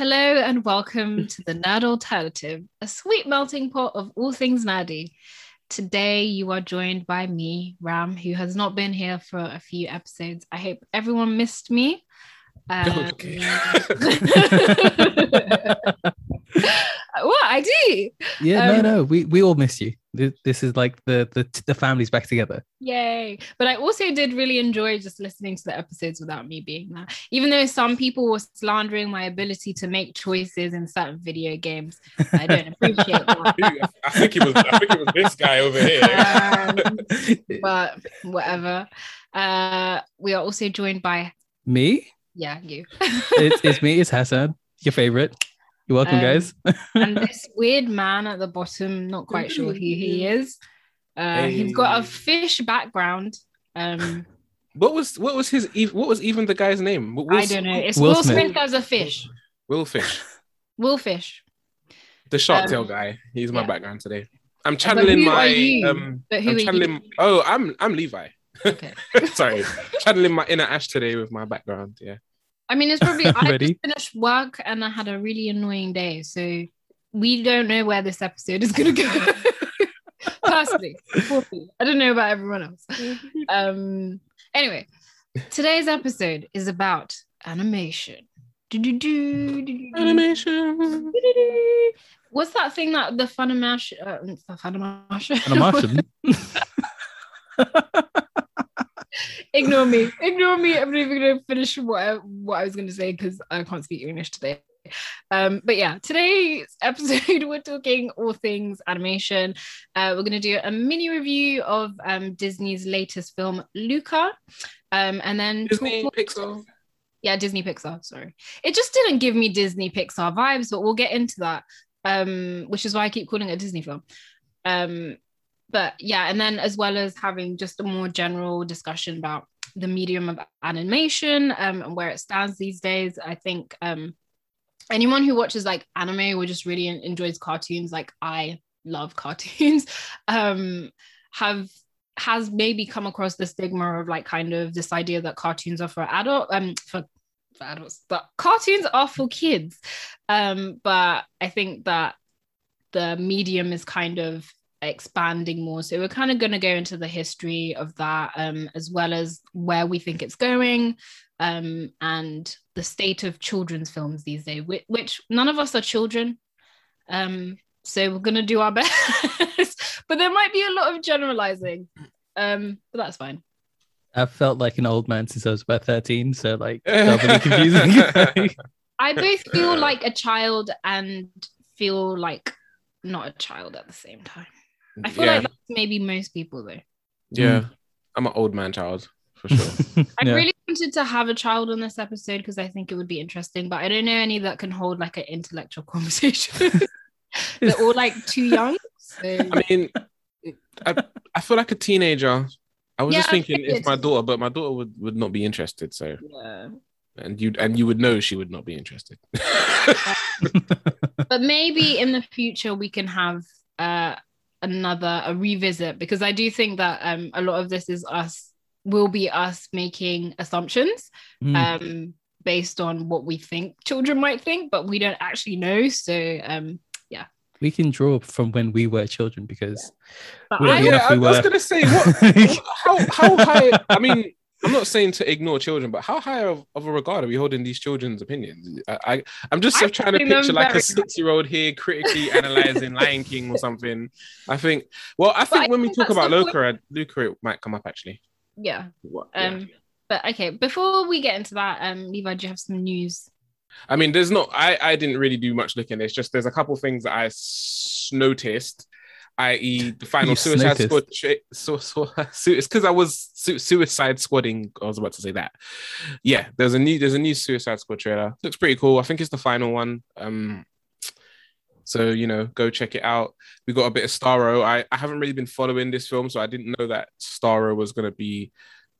Hello and welcome to the Nerd Alternative, a sweet melting pot of all things nerdy. Today you are joined by me, Ram, who has not been here for a few episodes. I hope everyone missed me. Um, what I do? Yeah, no, Um, no, we we all miss you. This, this is like the the the family's back together. Yay. But I also did really enjoy just listening to the episodes without me being there. Even though some people were slandering my ability to make choices in certain video games, I don't appreciate that. I think it was. I think it was this guy over here. Um, but whatever. Uh, we are also joined by, me? yeah, you. It's, it's me. It's Hassan, your favorite. You're welcome, Um, guys. and this weird man at the bottom, not quite sure who he is. Uh, He's got a fish background. Um, What was what was his what was even the guy's name? Will, I don't know. It's Will Will, Smith. Smith as a fish. Will Fish, Will Fish. the shark Um, tail guy. He's my yeah. background today. I'm But channeling who are my you? um. But who I'm are you? channeling. Oh, I'm I'm Levi. Okay. Sorry, channeling my inner Ash today with my background. Yeah. I mean, it's probably I just finished work and I had a really annoying day, so we don't know where this episode is gonna go. Personally. I don't know about everyone else. Um. Anyway, today's episode is about animation. Animation. What's that thing that the Funimation? Uh, the Funimation. And a Martian. Ignore me. Ignore me. I'm not even gonna finish what I, what I was gonna say because I can't speak English today. Um, but yeah, today's episode we're talking all things animation. Uh, we're gonna do a mini review of um, Disney's latest film, Luca, um, and then Disney more- Pixar. yeah, Disney Pixar. Sorry, it just didn't give me Disney Pixar vibes, but we'll get into that. Um, which is why I keep calling it a Disney film. Um, but yeah, and then as well as having just a more general discussion about the medium of animation um, and where it stands these days. I think um, anyone who watches like anime or just really enjoys cartoons, like I love cartoons, um, have has maybe come across the stigma of like kind of this idea that cartoons are for adult um for for adults, but cartoons are for kids. Um, but I think that the medium is kind of expanding more. So we're kind of going to go into the history of that, um, as well as where we think it's going, um, and the state of children's films these days, which, which none of us are children. Um, so we're going to do our best, but there might be a lot of generalizing. Um, but that's fine. I've felt like an old man since I was about 13, so like doubly confusing. I both feel like a child and feel like not a child at the same time. I feel yeah, like that's maybe most people though. yeah. I'm an old man child for sure. I Yeah. really wanted to have a child on this episode because I think it would be interesting, but I don't know any that can hold like an intellectual conversation. They're all like too young. So I mean, I, I feel like a teenager. I was Yeah, just thinking figured. it's my daughter, but my daughter would, would not be interested. So, yeah. and you and you would know she would not be interested. But maybe in the future we can have uh another a revisit because I do think that um a lot of this is us will be us making assumptions Mm. um based on what we think children might think but we don't actually know so um yeah, we can draw from when we were children because but I, yeah. yeah, I, we was gonna say what how how high i mean i'm not saying to ignore children but how high of, of a regard are we holding these children's opinions i, I i'm just I trying to picture like a six-year-old here critically analyzing lion king or something i think well i But think I when we think talk about the point- luca luca it might come up actually yeah What- yeah. um but okay before we get into that um levi do you have some news I mean, there's not. I I didn't really do much looking. It's just there's a couple things that I s- noticed, i.e., the final You Suicide snoticed. Squad. Tra- so, so, su- it's because I was su- Suicide Squadding. I was about to say that. Yeah, there's a new there's a new Suicide Squad trailer. Looks pretty cool. I think it's the final one. Um, so you know, go check it out. We got a bit of Starro. I I haven't really been following this film, so I didn't know that Starro was gonna be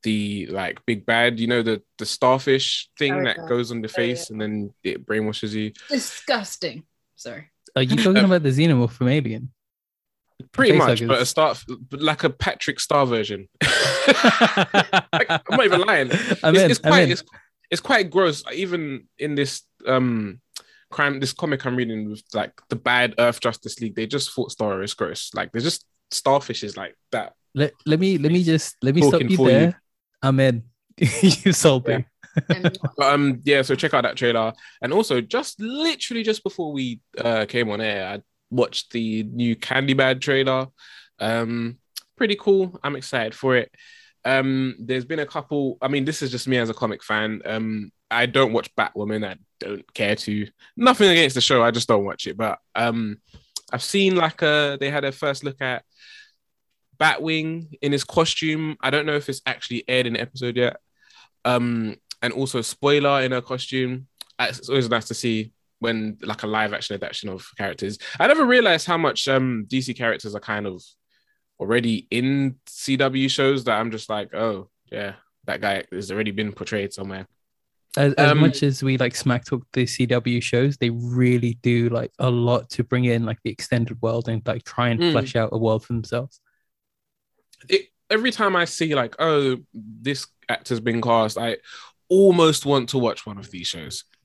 the like big bad, you know, the the starfish thing Oh, that yeah. goes on the Oh, yeah. face and then it brainwashes you. disgusting sorry Are you talking about the xenomorph from Alien? Pretty much, huggers. but a star but like a Patrick Star version. Like, I'm not even lying. I'm it's, in, it's I'm quite it's, it's quite gross. Even in this um crime this comic I'm reading with like the bad Earth Justice League. They just thought Star is gross. Like they're just starfishes like that. Let, let me let me just let me stop you for you. there. I'm in. you sold me. Yeah. But um, yeah. So check out that trailer, and also just literally just before we uh came on air, I watched the new Candyman trailer. Um, pretty cool. I'm excited for it. Um, there's been a couple. I mean, this is just me as a comic fan. Um, I don't watch Batwoman. I don't care to. Nothing against the show. I just don't watch it. But um, I've seen like a. They had a first look at Batwing in his costume. I don't know if it's actually aired in the episode yet. Um, and also spoiler in her costume. Uh, It's always nice to see when like a live action adaptation of characters. I never realized how much um DC characters are kind of already in CW shows that I'm just like, oh yeah, that guy has already been portrayed somewhere. As, as Um, much as we like smack talk the CW shows, they really do like a lot to bring in like the extended world and like try and Mm. flesh out a world for themselves. It, every time I see like, oh, this actor's been cast, I almost want to watch one of these shows.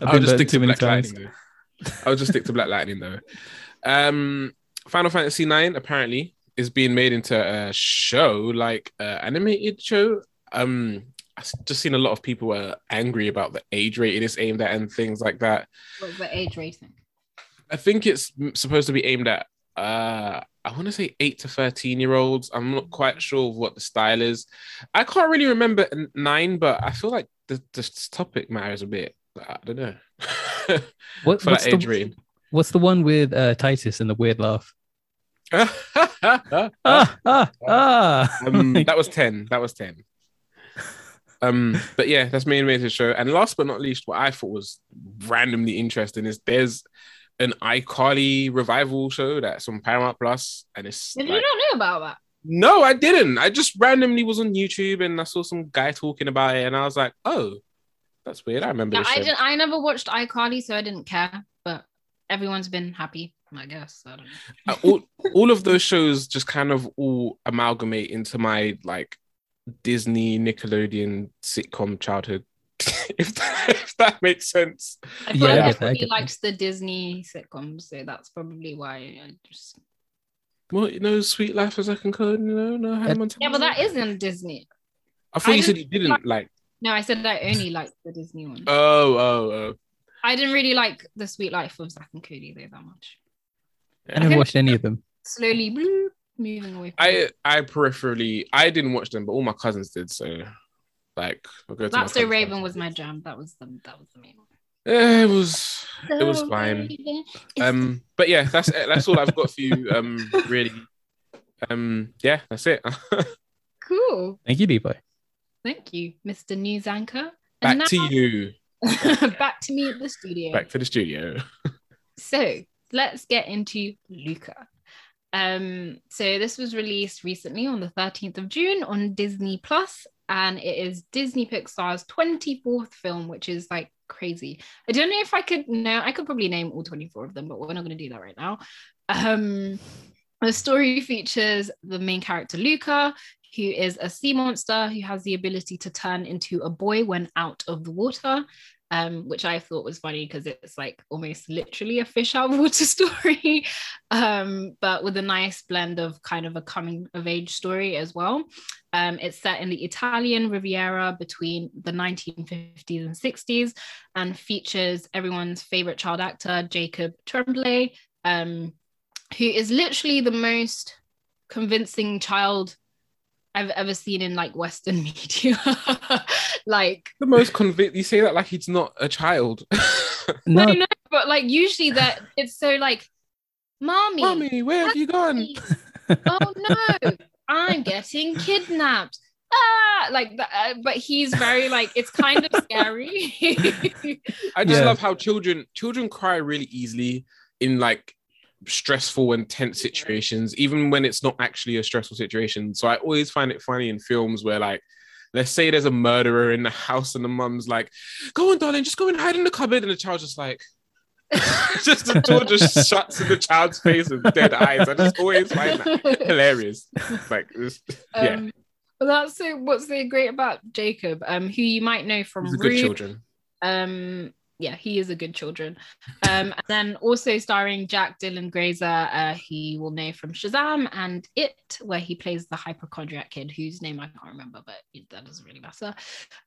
I've I'll just stick to Black times. Lightning though. I'll just stick to Black Lightning though. Um, Final Fantasy Nine apparently is being made into a show, like uh, animated show. Um, I've just seen a lot of people were angry about the age rating it's aimed at and things like that. What's the age rating? I think it's supposed to be aimed at uh I want to say 8 to 13 year olds. I'm not quite sure of what the style is. I can't really remember 9 but I feel like the this topic matters a bit. I don't know. What, For what's, that age the, rating. what's the one with uh, Tidus and the weird laugh? um, Ah, ah, ah. that was 10. That was 10. Um, but yeah, that's main animated show. And last but not least, what I thought was randomly interesting is there's an iCarly revival show that's on Paramount Plus, and it's Did like- you not know about that? No, I didn't. I just randomly was on YouTube and I saw some guy talking about it, and I was like, "Oh, that's weird." I remember Yeah, this I didn't. I never watched iCarly, so I didn't care. But everyone's been happy, I guess. I don't know. Uh, all, all of those shows just kind of all amalgamate into my like Disney Nickelodeon sitcom childhood. if, that, if that makes sense. I feel Yeah, I like get that, I everybody likes the Disney sitcoms, so that's probably why I just. Well, you know, Suite Life of Zack and Cody, you know, no Hannah Montana. Yeah, but that isn't Disney. I thought I you said you didn't didn't like. No, I said I only liked the Disney one. Oh, oh, oh. I didn't really like the Suite Life of Zack and Cody though that much. I never watched any of them. Slowly bloop, moving away. From I I peripherally I didn't watch them, but all my cousins did. So, like, I'll go to That's so Raven house. was my jam. That was the that was the main one. Eh, It was it was fine. Raven Um, but yeah, that's that's all I've got for you. Um, really. Um, yeah, that's it. cool. Thank you, Levi. Thank you, Mr. News Anchor. Back And to you. back to me at the studio. Back to the studio. So let's get into Luca. Um, so this was released recently on the 13th of June on Disney Plus, and it is Disney Pixar's 24th film, which is like crazy. I don't know if I could no, I could probably name all 24 of them, but we're not going to do that right now. Um, the story features the main character Luca, who is a sea monster who has the ability to turn into a boy when out of the water um, which I thought was funny because it's like almost literally a fish out of water story, um, but with a nice blend of kind of a coming of age story as well. Um, it's set in the Italian Riviera between the 1950s and 60s and features everyone's favorite child actor, Jacob Tremblay, um, who is literally the most convincing child I've ever seen in like Western media. like The most convinced. You say that like he's not a child. No, I know, but like usually that it's so like, mommy, Mommy, where have you gone? oh no, I'm getting kidnapped. Ah, like that. Uh, but he's very like it's kind of scary. I just Yeah. love how children children cry really easily in like stressful and tense situations, even when it's not actually a stressful situation. So I always find it funny in films where like let's say there's a murderer in the house and the mum's like, go on, darling, just go and hide in the cupboard. And the child's just like just the door just shuts in the child's face with dead eyes. I just always find that hilarious. Like it's, yeah, Um, but that's so what's so great about Jacob, um, who you might know from good children. um, yeah, he is a good children. Um, and then also starring Jack Dylan Grazer, uh, he will know from Shazam and It, where he plays the hypochondriac kid whose name I can't remember, but that doesn't really matter.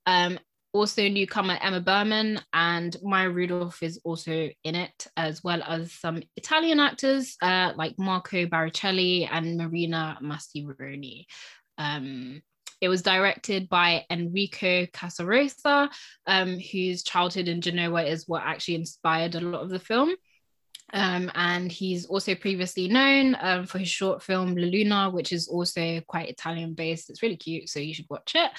Um, also newcomer Emma Berman and Maya Rudolph is also in it, as well as some Italian actors uh, like Marco Barricelli and Marina Massironi. Um, it was directed by Enrico Casarosa, um, whose childhood in Genoa is what actually inspired a lot of the film. Um, and he's also previously known um, for his short film La Luna, which is also quite Italian based. It's really cute, so you should watch it,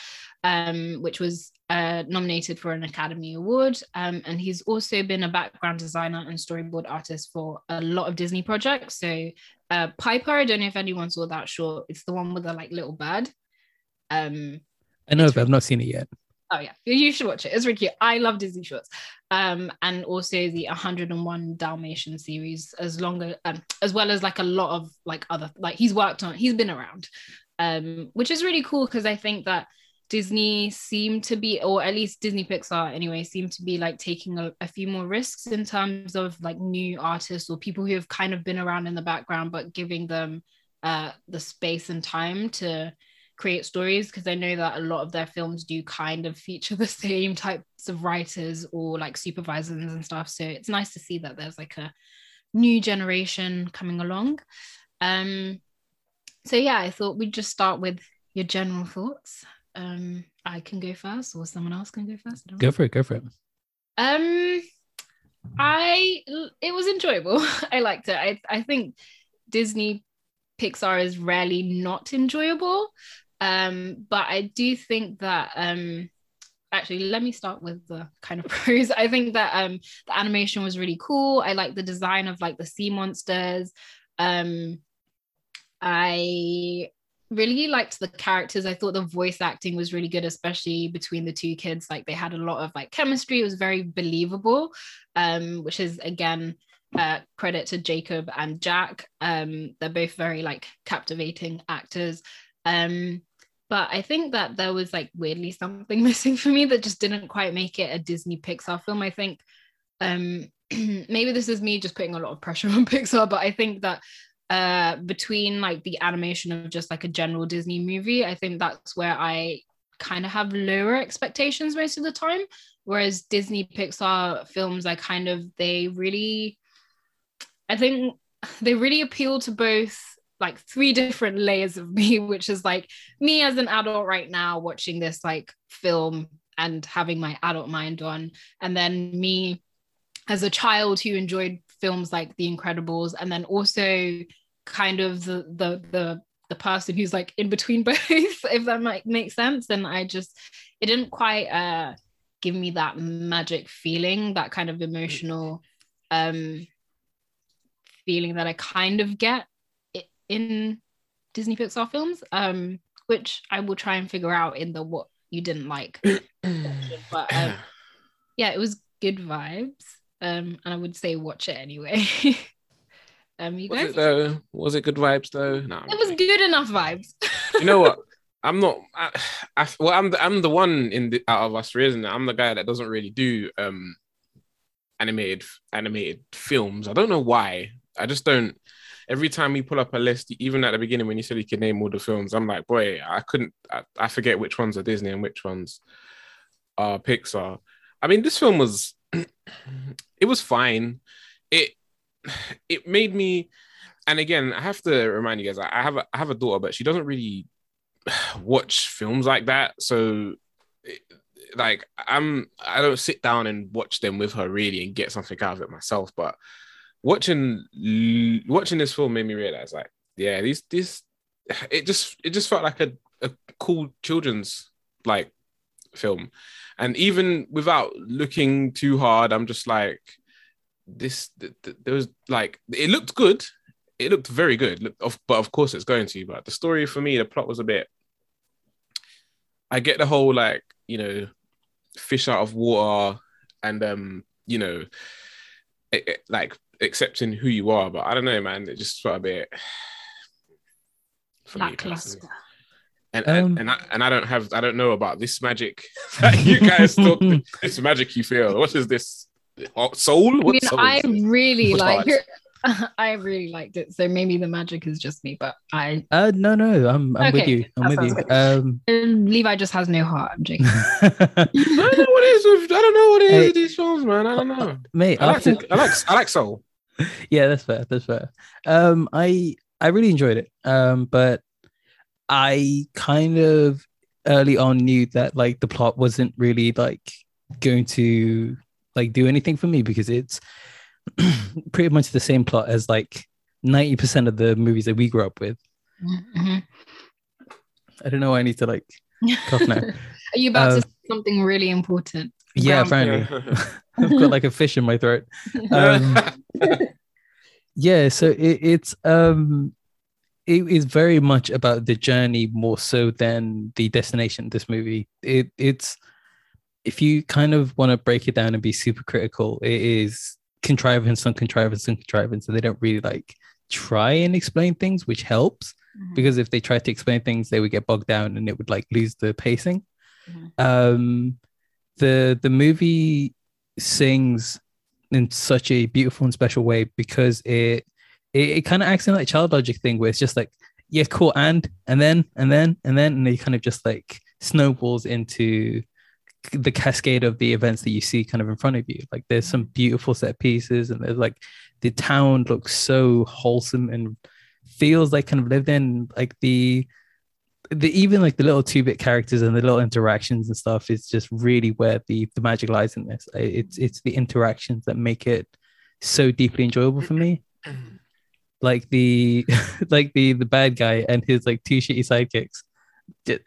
um, which was uh, nominated for an Academy Award. Um, and he's also been a background designer and storyboard artist for a lot of Disney projects. So uh, Piper, I don't know if anyone saw that short. It's the one with the like little bird. Um, I know, but I've not seen it yet. Oh yeah, you should watch it. It's really cute. I love Disney shorts. Um, and also the 101 Dalmatian series, as long as um, as well as like a lot of like other like he's worked on. He's been around, um, which is really cool because I think that Disney seem to be, or at least Disney Pixar anyway, seem to be like taking a, a, few more risks in terms of like new artists or people who have kind of been around in the background, but giving them uh, the space and time to create stories because I know that a lot of their films do kind of feature the same types of writers or like supervisors and stuff. So it's nice to see that there's like a new generation coming along. Um, so yeah, I thought we'd just start with your general thoughts. Um, I can go first, or someone else can go first. Go for it. Go for it. Um, I it was enjoyable. I liked it. I I think Disney Pixar is rarely not enjoyable. Um, but I do think that um, actually let me start with the kind of pros. I think that um, the animation was really cool. I like the design of like the sea monsters. Um, I really liked the characters. I thought the voice acting was really good, especially between the two kids. Like they had a lot of like chemistry. It was very believable, um, which is again uh, credit to Jacob and Jack. Um, they're both very like captivating actors. Um, but I think that there was like weirdly something missing for me that just didn't quite make it a Disney Pixar film. I think um, maybe this is me just putting a lot of pressure on Pixar, but I think that uh, between like the animation of just like a general Disney movie, I think that's where I kind of have lower expectations most of the time. Whereas Disney Pixar films, I kind of, they really, I think they really appeal to both like three different layers of me, which is like me as an adult right now watching this like film and having my adult mind on, and then me as a child who enjoyed films like The Incredibles, and then also kind of the the the the person who's like in between both, if that might make sense. And I just it didn't quite uh give me that magic feeling, that kind of emotional um feeling that I kind of get in Disney Pixar films, um, which I will try and figure out in the what you didn't like. but um, yeah, it was good vibes. Um, and I would say watch it anyway. um, you was guys? it though? Was it good vibes though? No, it was good enough vibes. you know what? I'm not. I, I, well, I'm the I'm the one in the out of us, isn't it? I'm the guy that doesn't really do um animated animated films. I don't know why. I just don't every time we pull up a list, even at the beginning when you said you could name all the films, I'm like, boy, I couldn't. I, I forget which ones are Disney and which ones are Pixar. I mean, this film was it was fine. It it made me, and again, I have to remind you guys, I have a, I have a daughter, but she doesn't really watch films like that. So, like, I'm I don't sit down and watch them with her really and get something out of it myself. But watching watching this film made me realize like yeah these this it just it just felt like a, a cool children's like film. And even without looking too hard i'm just like this th- th- there was like it looked good. It looked very good. But of course it's going to but the story for me the plot was a bit i get the whole like you know fish out of water and um you know it, it, like accepting who you are. But I don't know, man. It just felt a bit for me And, um, and and I, and I don't have I don't know about this magic that you guys talk this magic you feel. What is this? Soul? I mean, soul I really like? I really liked it. So maybe the magic is just me, but I Uh, no, no, I'm I'm with you. I'm with you. good. Um, Levi just has no heart. I'm joking. I don't know what it is with I don't know what it is Hey. with these films, man. I don't know. mate, I like, after I like I like Soul. yeah, that's fair. That's fair. Um, I I really enjoyed it. Um, but I kind of early on knew that like the plot wasn't really like going to like do anything for me because it's pretty much the same plot as like ninety percent of the movies that we grew up with. Mhm. I don't know why I need to like cough now. Are you about Uh, to say something really important? yeah, apparently I've got like a fish in my throat. Um, yeah so it, it's um it is very much about the journey more so than the destination this movie it it's if you kind of want to break it down and be super critical it is contrivance on contrivance and contrivance and they don't really like try and explain things which helps Mhm. because if they tried to explain things they would get bogged down and it would like lose the pacing Mhm. um the the movie sings in such a beautiful and special way because it it, it kind of acts in like child logic thing where it's just like yeah cool and and then and then and then and it kind of just like snowballs into the cascade of the events that you see kind of in front of you. Like there's some beautiful set pieces and there's like the town looks so wholesome and feels like kind of lived in like the the even like the little two-bit characters and the little interactions and stuff is just really where the the magic lies in this it's it's the interactions that make it so deeply enjoyable for me like the like the the bad guy and his like two shitty sidekicks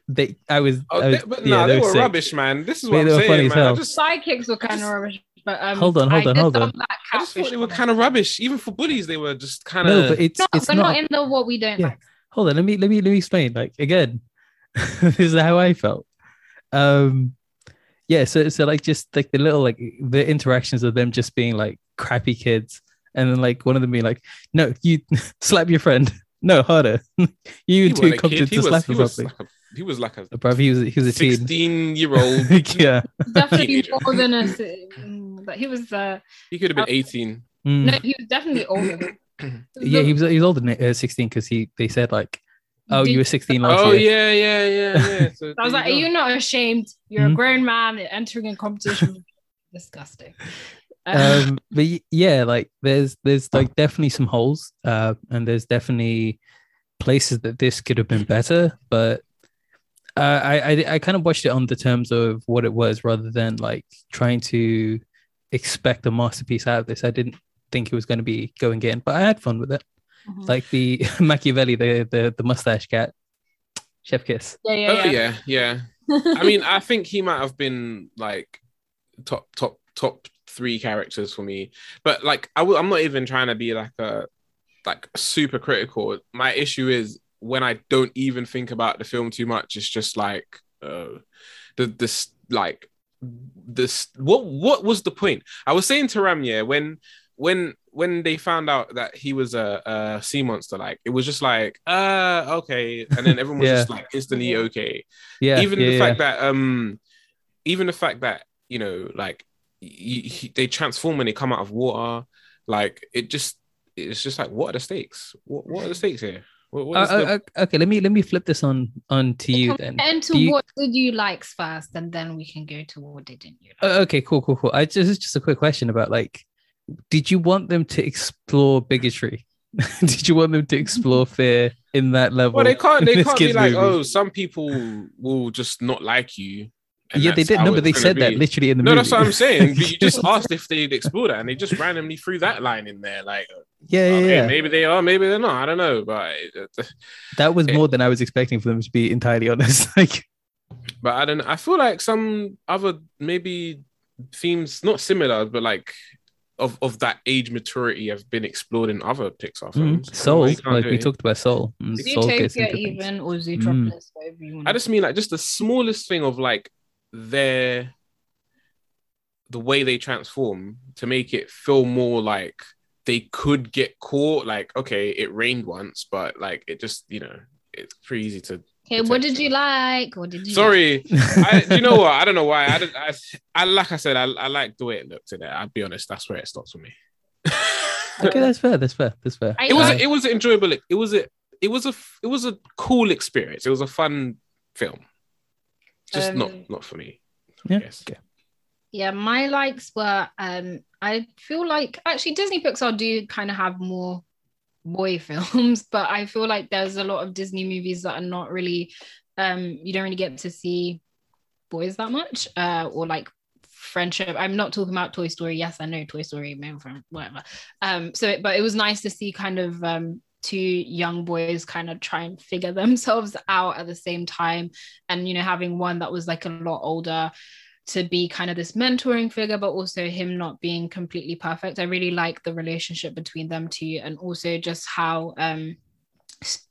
they i was, Oh, I was they, but yeah, no, they, were sick. rubbish, man. This is what they I'm were funny saying, as man. I hell. just, Sidekicks were kind just- of rubbish, but um, Hold on, hold on, hold on. I just thought they were kind of rubbish. Even for bullies, they were just kind of. no of. but it's No, it's but not, not in the what we don't Yeah. like. Hold on let me let me let me explain like again this is how i felt um yeah so so like just like the little like the interactions of them just being like crappy kids and then like one of them being like no you slap your friend no harder you he too wasn't competent to was, slap he or was like he was like a bro he was he was a teen 16 year old. yeah Definitely Teenager. more than a. But he was. Uh, He could have been 18. Mm. no, he was definitely older. yeah he was he was older than uh, 16 because he they said like oh you were 16 last Oh year yeah, yeah, yeah, yeah. So I was there like, "Are you you not ashamed? You're Mhm. a grown man entering a competition." Disgusting. Um but yeah like there's there's like definitely some holes uh and there's definitely places that this could have been better but uh, I, I I kind of watched it on the terms of what it was rather than like trying to expect a masterpiece out of this. I didn't think it was going to be going in, but I had fun with it. mhm. Like the Machiavelli, the the the mustache cat, chef kiss. yeah, yeah, Oh yeah. yeah, yeah. I mean, I think he might have been like top, top, top three characters for me. But like, I w- I'm not even trying to be like a like super critical. My issue is when I don't even think about the film too much. It's just like uh, the this like this. What what was the point? I was saying to Ram, yeah, when when when they found out that he was a, a sea monster, like it was just like, uh, okay, and then everyone was Yeah. just like instantly okay Yeah, even yeah, the yeah. fact that um even the fact that you know like y- y- they transform when they come out of water like it just it's just like what are the stakes what, what are the stakes here what, what Uh, the- uh, uh, okay, let me let me flip this on on to you then. Get into Do you- what did you likes first, and then we can go to what didn't you like. Uh, okay, cool, cool, cool. I just this is just a quick question about like, did you want them to explore bigotry? did you want them to explore fear in that level? well they can't they can't be like movie? oh some people will just not like you yeah, they did. No, but they said that literally in the middle. no, movie. that's what I'm saying. But you just asked if they'd explore that, and they just randomly threw that line in there. Like, yeah, yeah, oh, okay, yeah. maybe they are, maybe they're not. I don't know, but That was it- more than I was expecting for them to be entirely honest. like, but I don't. I feel like some other maybe themes, not similar, but like of of that age maturity have been explored in other Pixar films. mm, Soul, You like we it. talked about Soul. and Soul gets Zootopia into things. even or Zootropolis, whatever you want. I just mean like just the smallest thing of like their the way they transform to make it feel more like they could get caught. Like, okay, it rained once, but like it just, you know, it's pretty easy to Okay, what did you like? What did you? Sorry, I, do you know what? I don't know why. I, don't, I, I like I said, I, I like the way it looked in it. I'll be honest, that's where it stops for me. okay, that's fair. That's fair. That's fair. I- it was I- it was enjoyable. It was a it was a it was a cool experience. It was a fun film. Just not Um, not for me. Yeah. Yes. Okay. yeah, my likes were. Um, I feel like actually Disney Pixar do kind of have more boy films, but I feel like there's a lot of Disney movies that are not really. Um, you don't really get to see boys that much, uh, or like friendship. I'm not talking about Toy Story. Yes, I know Toy Story, male from whatever. Um, so but it was nice to see kind of um two young boys kind of try and figure themselves out at the same time, and you know having one that was like a lot older to be kind of this mentoring figure, but also him not being completely perfect. I really like the relationship between them two, and also just how um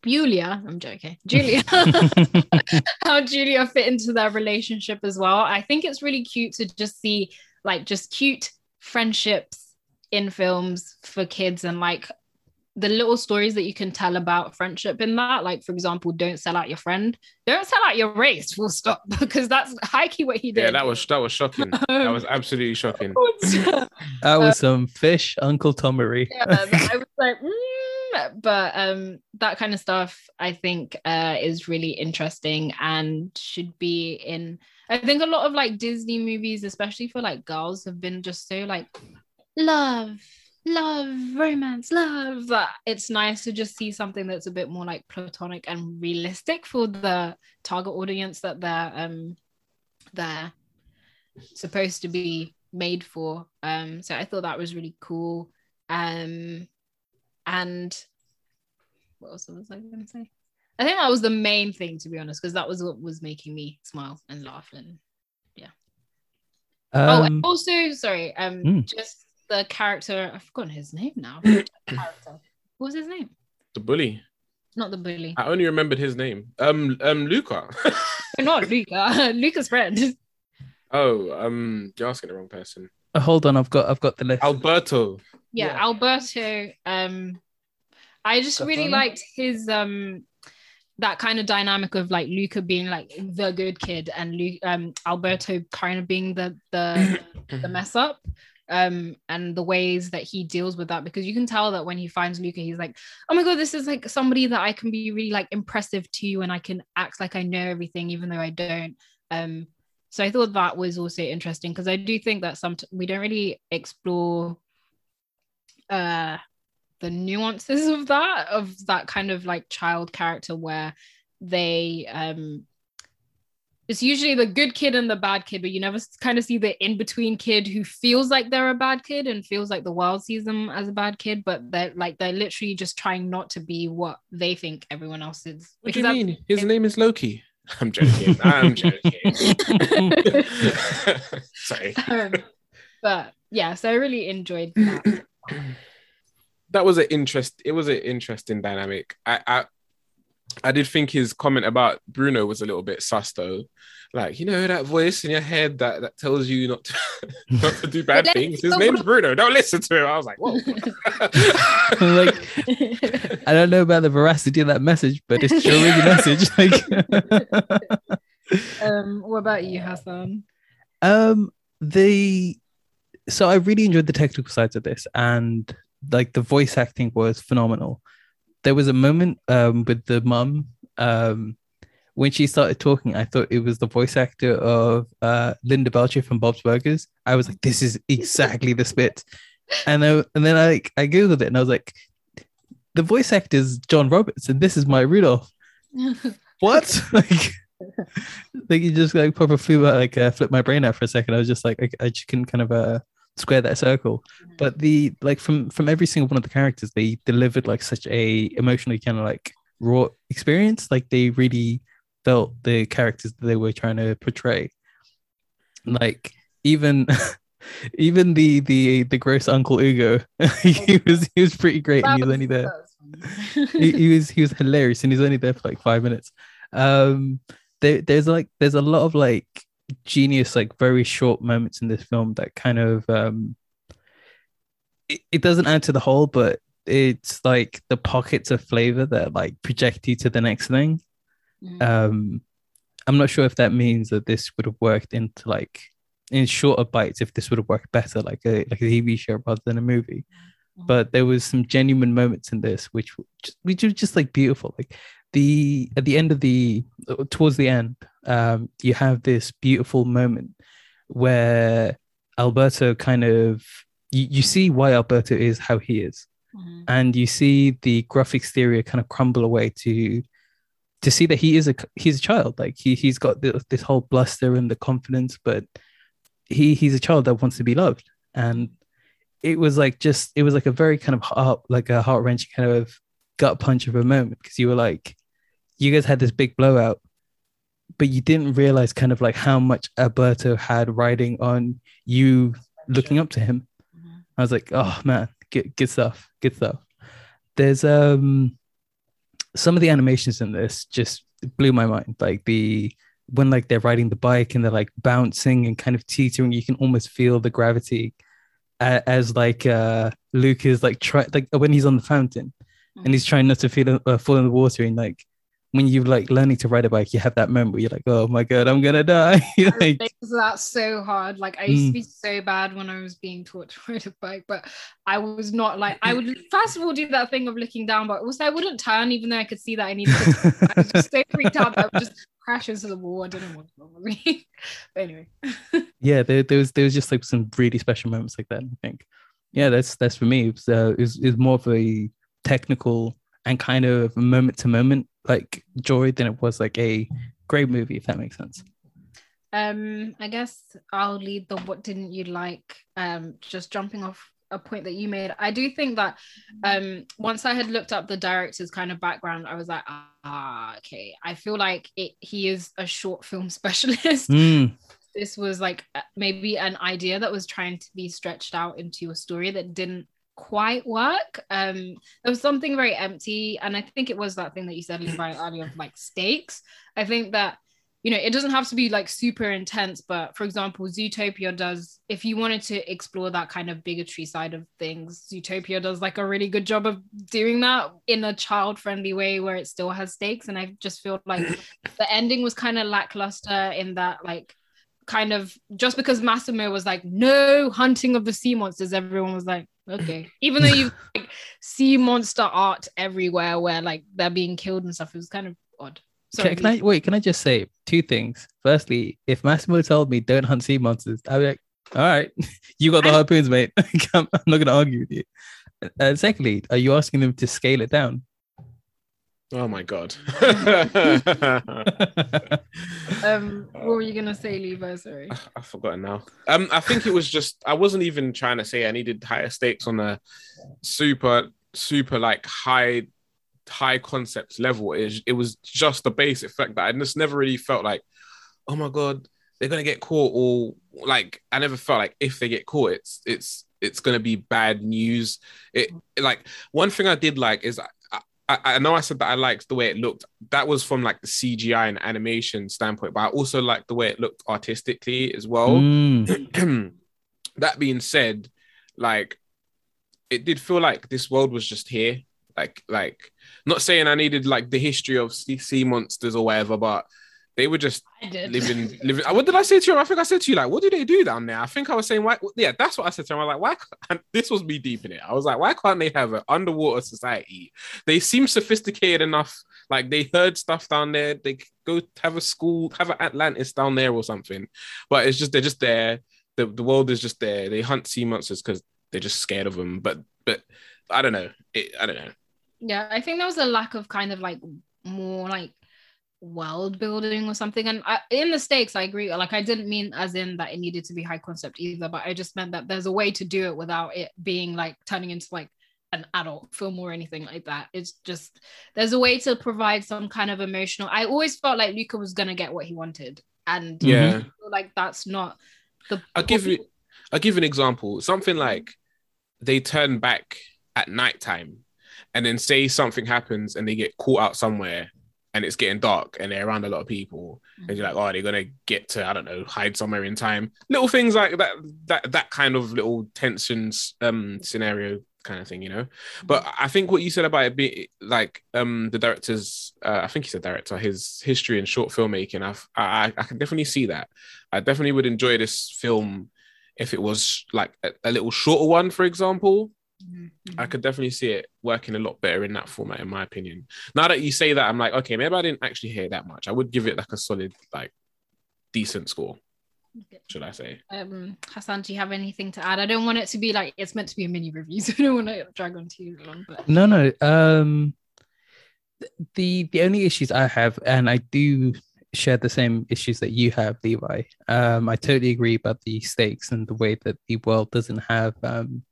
Julia, I'm joking, Julia, how Julia fit into their relationship as well. I think it's really cute to just see like just cute friendships in films for kids and like the little stories that you can tell about friendship in that. Like, for example, don't sell out your friend, don't sell out your race, full stop, because that's high key what he did. Yeah, that was that was shocking. that was absolutely shocking. That was some fish, Uncle Tomery. yeah, I was like, mm, but um, that kind of stuff I think uh, is really interesting and should be in. I think a lot of like Disney movies, especially for like girls, have been just so like love, love, romance, love. It's nice to just see something that's a bit more like platonic and realistic for the target audience that they're um they're supposed to be made for. Um, so I thought that was really cool. Um, and what else was I going to say? I think that was the main thing, to be honest, because that was what was making me smile and laugh. And yeah. oh, and Um, also, sorry, um, Hmm. just the character. I've forgotten his name now. character. What was his name? The bully. Not the bully. I only remembered his name. Um, um, Luca. Not Luca. Luca's friend. oh, um, you're asking the wrong person. uh, hold on, I've got I've got the list. Alberto. yeah, Yeah. Alberto um i just really Stefano? liked his um that kind of dynamic of like luca being like the good kid and Lu- um alberto kind of being the the the mess up um and the ways that he deals with that because you can tell that when he finds luca he's like oh my god this is like somebody that i can be really like impressive to and i can act like i know everything even though i don't. Um so i thought that was also interesting because i do think that some we don't really explore uh the nuances of that of that kind of like child character where they um it's usually the good kid and the bad kid but you never kind of see the in between kid who feels like they're a bad kid and feels like the world sees them as a bad kid but they're like they're literally just trying not to be what they think everyone else is What do you mean? His name is Loki. I'm joking. I'm joking. Sorry. um, but yeah so i really enjoyed that that was an interest. It was an interesting dynamic. I, I, I did think his comment about Bruno was a little bit sus though. Like you know that voice in your head that that tells you not to not to do bad things. His go- name's Bruno. Don't listen to him. I was like, whoa. like I don't know about the veracity of that message, but it's sure is a message. Like, um what about you hassan um, the so I really enjoyed the technical sides of this, and like the voice acting was phenomenal. There was a moment um with the mum um when she started talking. I thought it was the voice actor of uh Linda Belcher from Bob's Burgers. I was like, this is exactly the spit, and then and then I like I googled it and I was like, the voice actor is John Roberts, and this is Maya Rudolph. what like like you just like proper flew out like uh, flipped my brain out for a second i was just like I, I just couldn't kind of uh square that circle. But the like from from every single one of the characters they delivered like such a emotionally kind of like raw experience. Like they really felt the characters that they were trying to portray. Like even even the the the gross uncle ugo he was he was pretty great and he was only there he, he was he was hilarious and he's only there for like five minutes. Um there, there's like there's a lot of like genius like very short moments in this film that kind of um it, it doesn't add to the whole but it's like the pockets of flavor that like project you to the next thing Mhm. Um, I'm not sure if that means that this would have worked into like in shorter bites. If this would have worked better, like a like a TV show rather than a movie. Mhm. But there was some genuine moments in this which which were just like beautiful. Like the at the end of the towards the end, um, you have this beautiful moment where Alberto kind of you, you see why Alberto is how he is. Mhm. and you see the gruff exterior kind of crumble away to to see that he is a he's a child. Like he he's got this, this whole bluster and the confidence but he he's a child that wants to be loved. And it was like just it was like a very kind of heart like a heart-wrenching kind of gut punch of a moment because you were like you guys had this big blowout but you didn't realize kind of like how much Alberto had riding on you looking up to him Mhm. I was like, oh man, good good stuff, good stuff. There's um some of the animations in this just blew my mind. Like the when like they're riding the bike and they're like bouncing and kind of teetering, you can almost feel the gravity a- as like uh Luke is like try like when he's on the fountain and he's trying not to feel uh, fall in the water and like when you like learning to ride a bike, you have that moment where you're like, oh my god, I'm gonna die. like Makes that so hard. Like I used to Mm. be so bad when I was being taught to ride a bike, but I was not like I would first of all do that thing of looking down, but also I wouldn't turn even though I could see that I needed to. I was just so freaked out that I would just crash into the wall. I what's wrong with me. but anyway. yeah, there, there was there was just like some really special moments like that. I think, yeah, that's that's for me. It was, uh, it was, it was more of a technical and kind of moment to moment like joy than it was like a great movie, if that makes sense. Um, I guess I'll lead the what didn't you like? Um, just jumping off a point that you made. I do think that um once I had looked up the director's kind of background, I was like, ah, okay. I feel like it he is a short film specialist. Mm, This was like maybe an idea that was trying to be stretched out into a story that didn't quite work. Um, there was something very empty, and I think it was that thing that you said Levi earlier of like stakes. I think that you know it doesn't have to be like super intense, but for example, Zootopia does. If you wanted to explore that kind of bigotry side of things, Zootopia does like a really good job of doing that in a child-friendly way where it still has stakes. And I just feel like the ending was kind of lackluster in that like kind of just because Massimo was like, no hunting of the sea monsters, everyone was like, okay. Even though you like sea monster art everywhere where like they're being killed and stuff, it was kind of odd. Sorry, can, can I wait? Can I just say two things? Firstly, if Massimo told me don't hunt sea monsters, I'd be like, all right, you got the I- harpoons, mate. I'm I'm not gonna argue with you. Uh, secondly, are you asking them to scale it down? Oh my god. um, what were you gonna say, Levi? Sorry. I've forgotten now. Um, I think it was just I wasn't even trying to say I needed higher stakes on a super, super like high, high concept level. It, it was just the basic fact that I just never really felt like, oh my god, they're gonna get caught, or like I never felt like if they get caught, it's it's it's gonna be bad news. It like one thing I did like is. I, I, know I said that I liked the way it looked. That was from like the CGI and animation standpoint, but I also liked the way it looked artistically as well. Mm, that being said, like it did feel like this world was just here. Like, like not saying I needed like the history of sea monsters or whatever, but they were just living, living. What did I say to you? I think I said to you like, what do they do down there? I think I was saying, why? Yeah, that's what I said to him. I was like, why? Can't, this was me deep in it. I was like, why can't they have an underwater society? They seem sophisticated enough. Like they heard stuff down there. They go have a school, have an Atlantis down there or something. But it's just they're just there. The the world is just there. They hunt sea monsters because they're just scared of them. But but I don't know. It, I don't know. yeah i think there was a lack of kind of like more like world building or something. And I, in the stakes i agree like i didn't mean as in that it needed to be high concept either but i just meant that there's a way to do it without it being like turning into like an adult film or anything like that. It's just there's a way to provide some kind of emotional i always felt like luca was gonna get what he wanted. And Yeah. Feel like that's not the I'll give you I'll give an example. Something like they turn back at nighttime and then say something happens and they get caught out somewhere and it's getting dark and they're around a lot of people and you're like, oh, they're gonna get to, I don't know, hide somewhere in time. Little things like that, that that kind of little tensions um scenario kind of thing, you know. But I think what you said about it being like um the director's, uh, I think he's a director, his history in short filmmaking, I've, I I can definitely see that. I definitely would enjoy this film if it was like a, a little shorter one, for example. I could definitely see it working a lot better in that format, in my opinion. Now that you say that, I'm like, okay, maybe I didn't actually hear that much. I would give it like a solid, like, decent score. Should I say? Um, Hassan, do you have anything to add? I don't want it to be like it's meant to be a mini review, so I don't want to drag on too long. But No, no. Um, the the only issues I have, and I do share the same issues that you have, Levi. Um, I totally agree about the stakes and the way that the world doesn't have. Um,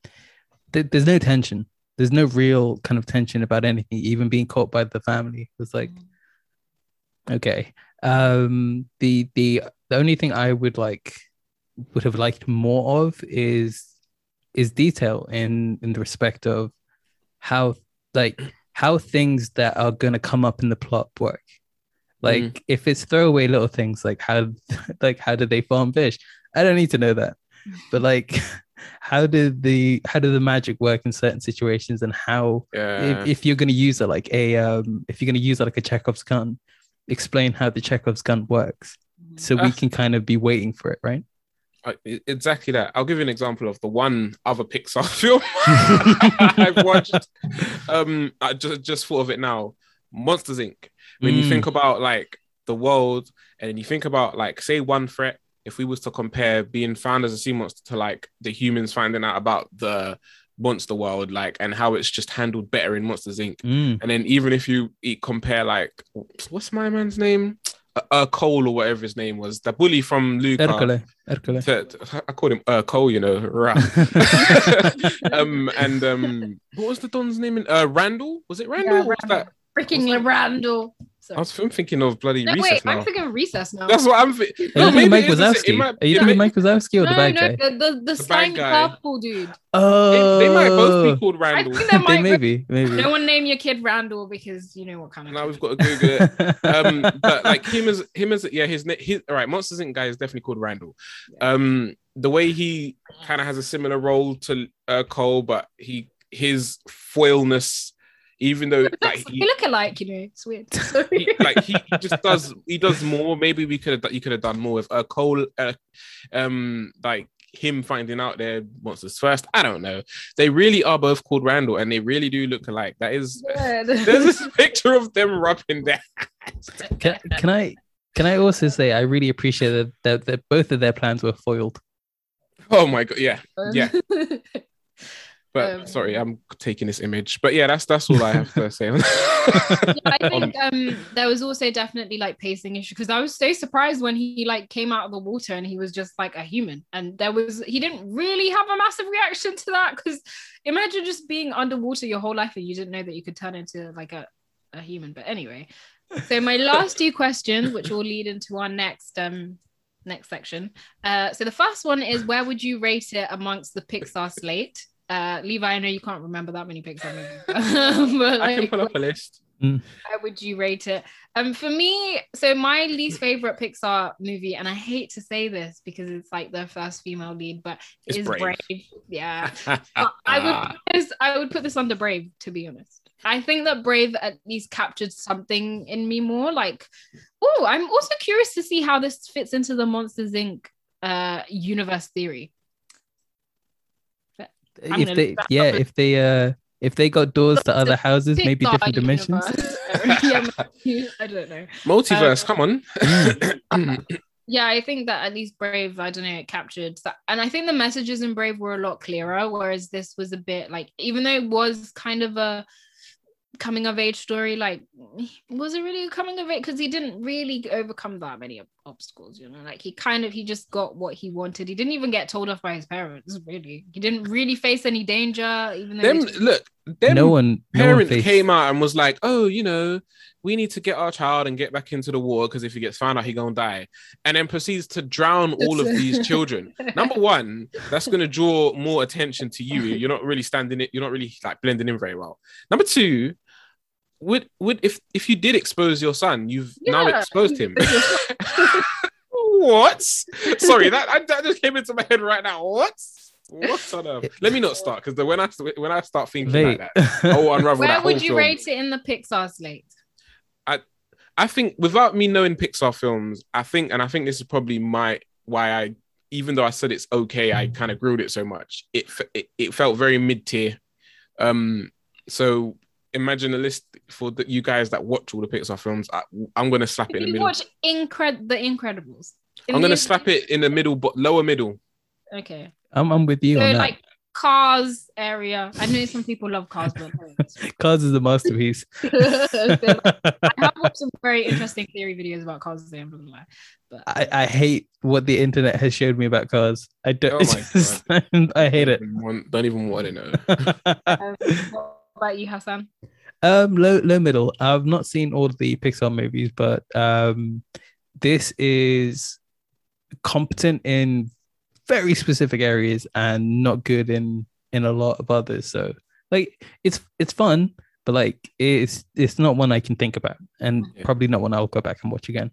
th- there's no tension. There's no real kind of tension about anything. Even being caught by the family was like, okay. Um, the the the only thing I would like would have liked more of is is detail in in the respect of how like how things that are going to come up in the plot work like if it's throwaway little things like how like how did they farm fish i don't need to know that but like how did the how did the magic work in certain situations and how Yeah. if, if you're going to use it like a um if you're going to use it like a chekhov's gun explain how the chekhov's gun works so we Ah. can kind of be waiting for it right e- exactly that. I'll give you an example of the one other Pixar film I've watched. Um, I just just thought of it now. Monsters Inc. When you Mm. think about like the world, and you think about like say one threat. If we was to compare being found as a sea monster to like the humans finding out about the monster world, like and how it's just handled better in Monsters Inc. Mm. And then even if you e- compare like what's my man's name? Uh, Cole or whatever his name was, the bully from Luca. Ercole. Hercule. to- to- I called him uh, Cole, you know, rah. um, and um, what was the Don's name? In, uh, Randall? Was it Randall? Yeah, Or was that? freaking Randall. I was I'm thinking of bloody No, recess wait, now. I'm thinking of recess now. That's what I'm thinking. Are you thinking Mike it is the same- Wazowski? might- Are you it thinking Mike Wazowski or the no, bad no, guy? the, the, the, The bad slimy purple dude. Oh, They, they might both be called Randall. I Randall. think they They might. maybe, maybe. No one name your kid Randall because you know what kind of. Now kid we've got to Google it. um but like him as him as yeah his na- his all right monsters inc guy is definitely called randall um the way he kind of has a similar role to uh, cole but he his foilness even though like he, they look alike, you know. It's weird. he like he, he just does he does more maybe we could have you could have done more with uh cole uh, um like him finding out their monsters first i don't know they really are both called randall and they really do look alike that is there's this picture of them rubbing their Can, can I can I also say I really appreciate that, that, that both of their plans were foiled. oh my god yeah Yeah. But Um, sorry, I'm taking this image. But yeah, that's that's all I have to say. on I think um there was also definitely like pacing issue because I was so surprised when he like came out of the water and he was just like a human. And there was he didn't really have a massive reaction to that because imagine just being underwater your whole life and you didn't know that you could turn into like a, a human. But anyway. So my last two questions which will lead into our next um next section. Uh so the first one is where would you rate it amongst the Pixar slate uh Levi I know you can't remember that many Pixar movies but I can pull up a list. how would you rate it? Um, for me, so my least favorite Pixar movie, and I hate to say this because it's like the first female lead, but It's it is Brave. Brave. Yeah, I would put this, I would put this under Brave, to be honest. I think that Brave at least captured something in me more. Like, oh, I'm also curious to see how this fits into the Monsters Inc. uh universe theory. I'm if they yeah, up. if they uh if they got doors to other houses, maybe different dimensions. yeah. I don't know. Multiverse, Uh, come on. yeah, I think that at least Brave, I don't know, it captured that. And I think the messages in Brave were a lot clearer, whereas this was a bit like, even though it was kind of a coming of age story, like, was it really a coming of age? Because he didn't really overcome that many ob- obstacles, you know, like he kind of, he just got what he wanted. He didn't even get told off by his parents, really. He didn't really face any danger, even though. them they took- look, them no one no one parent came out and was like, "Oh, you know, we need to get our child and get back into the war because if he gets found out, he gonna die," and then proceeds to drown all of these children. Number one, that's gonna draw more attention to you. You're not really standing it. You're not really like blending in very well. Number two. Would would if if you did expose your son, you've now exposed him. what? Sorry, that I, that just came into my head right now. What? What on earth? Let me not start because when I when I start thinking Wait. like that, I will unravel Where that whole would you film. rate it in the Pixar slate? I I think without me knowing Pixar films, I think, and I think this is probably my why I, even though I said it's okay, I kind of grilled it so much. It it, it felt very mid tier. Um, so imagine a list for the, you guys that watch all the Pixar films. I, I'm gonna slap it in If the you middle. watch Incred the Incredibles. In I'm the gonna slap it in the middle, but lower middle. Okay. I'm, I'm with you So on that. like Cars area. I know some people love Cars, but Cars is a masterpiece. So, I have watched some very interesting theory videos about Cars. today, I'm not gonna lie. But I, I hate what the internet has showed me about cars. I don't. Oh just- I hate it. Don't even want, don't even want to know. um, what about you, Hassan? Um, low, low, middle. I've not seen all the Pixar movies, but um, this is competent in very specific areas and not good in in a lot of others. So, like, it's it's fun, but like, it's it's not one I can think about, and Yeah. probably not one I'll go back and watch again.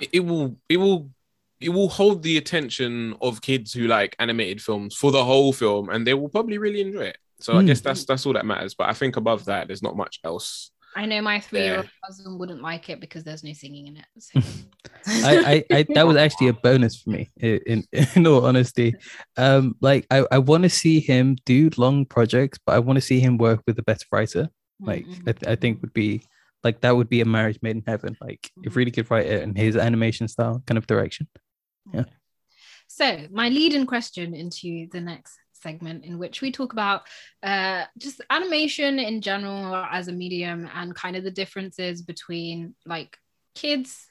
it, it will it will it will hold the attention of kids who like animated films for the whole film and they will probably really enjoy it so i Mm. guess that's that's all that matters but i think above that there's not much else I know my three-year-old cousin wouldn't like it because there's no singing in it. So. I, I, I that was actually a bonus for me i- in in all honesty um like i, I want to see him do long projects but i want to see him work with a better writer like Mm-hmm. I, th- I think would be like that would be a marriage made in heaven like if really good writer and his animation style kind of direction yeah. So, my lead in question into the next segment, in which we talk about uh, just animation in general as a medium and kind of the differences between like kids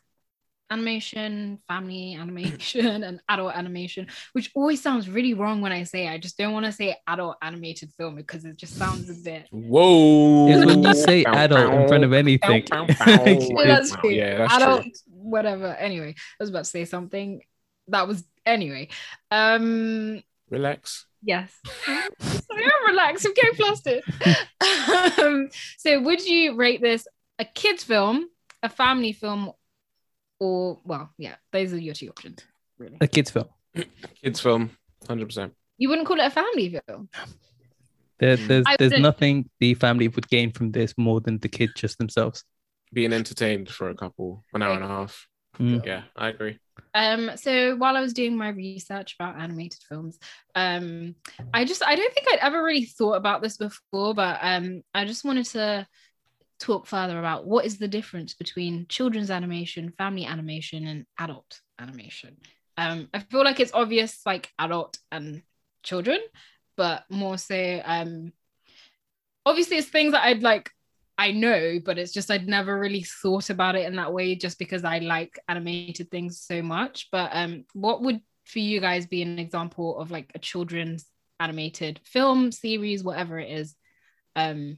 animation, family animation, and adult animation, which always sounds really wrong when I say it. I just don't want to say adult animated film because it just sounds a bit. whoa is when you say adult in front of anything Well, that's it's- true. yeah that's adult, true whatever. Anyway, I was about to say something that was anyway. Um, relax Yes. Sorry, I'm relaxed. I'm getting flustered. um, so, would you rate this a kids' film, a family film, or well, yeah, those are your two options, really. a kids film kids film 100% You wouldn't call it a family film. there, Mm. there's I there's wouldn't- nothing the family would gain from this more than the kids just themselves being entertained for a couple an hour and a half Mm. yeah i agree Um, so while I was doing my research about animated films, um, I just I don't think I'd ever really thought about this before, but um, I just wanted to talk further about what is the difference between children's animation, family animation, and adult animation. Um, I feel like it's obvious, like adult and children, but more so, um, obviously, it's things that I'd like I know, but it's just I'd never really thought about it in that way just because I like animated things so much. But um what would for you guys be an example of like a children's animated film, series, whatever it is? Um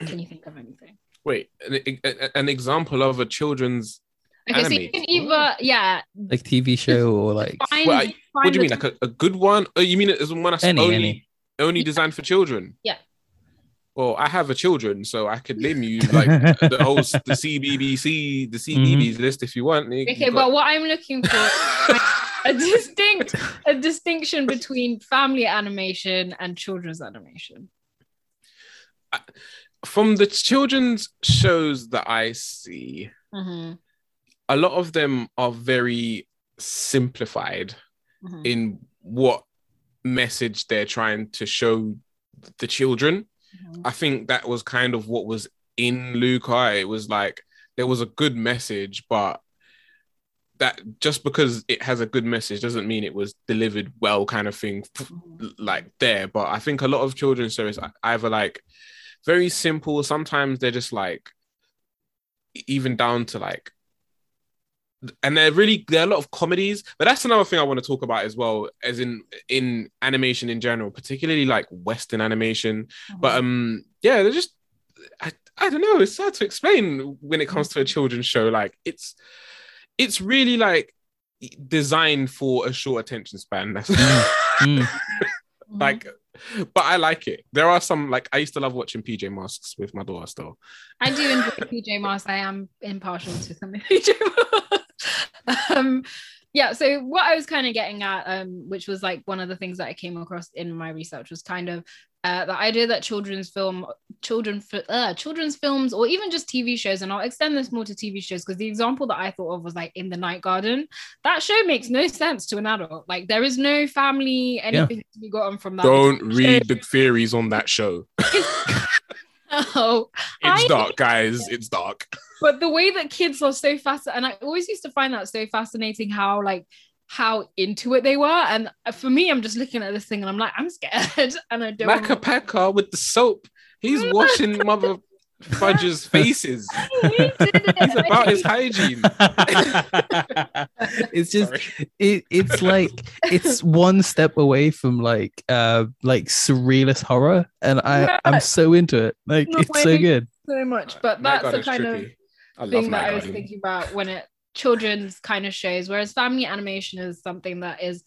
can you think of anything? wait an, an example of a children's Okay, so you Animated. can either yeah like tv show or like find, Well, I- what do you mean like a, a good one oh you mean it's one that's Any, only any. only Yeah. designed for children Yeah. Well i have a children so i could name you like the whole the cbbc the CBeebies list if you want You- Okay, got- but what I'm looking for a distinct a distinction between family animation and children's animation. from the children's shows that i see Mhm, a lot of them are very simplified mhm. in what message they're trying to show the children Mhm. I think that was kind of what was in Luca. It was like there was a good message, but that just because it has a good message doesn't mean it was delivered well, kind of thing, f- like there. But I think a lot of children's are either like very simple. Sometimes they're just like even down to like and they're really there are a lot of comedies but that's another thing i want to talk about as well as in in animation in general particularly like western animation but um yeah they're just I, I don't know it's hard to explain when it comes to a children's show like it's it's really like designed for a short attention span that's Mm. Mhm. like but i like it there are some like i used to love watching pj masks with my daughter still I do enjoy PJ Masks. I am impartial to some PJ Masks. um, yeah so what i was kind of getting at um which was like one of the things that i came across in my research was kind of uh, the idea that children's film children uh, children's films or even just tv shows and i'll extend this more to tv shows because the example that i thought of was like in the night garden that show makes no sense to an adult. Like there is no family anything yeah. to be gotten from that. Don't read the theories on that show. Oh it's I, dark guys. It's dark but the way that kids are so fast and i always used to find that so fascinating how like how into it they were. And for me, I'm just looking at this thing and I'm like, I'm scared. And I don't Makka Pakka with the soap. He's washing mother fudge's faces. He's about his hygiene. it's just it, it's like it's one step away from like uh like surrealist horror. And I, yeah. I'm so into it. Like no it's so good. So much. But that's the kind tricky. of thing that I was thinking about when it children's kind of shows, whereas family animation is something that is,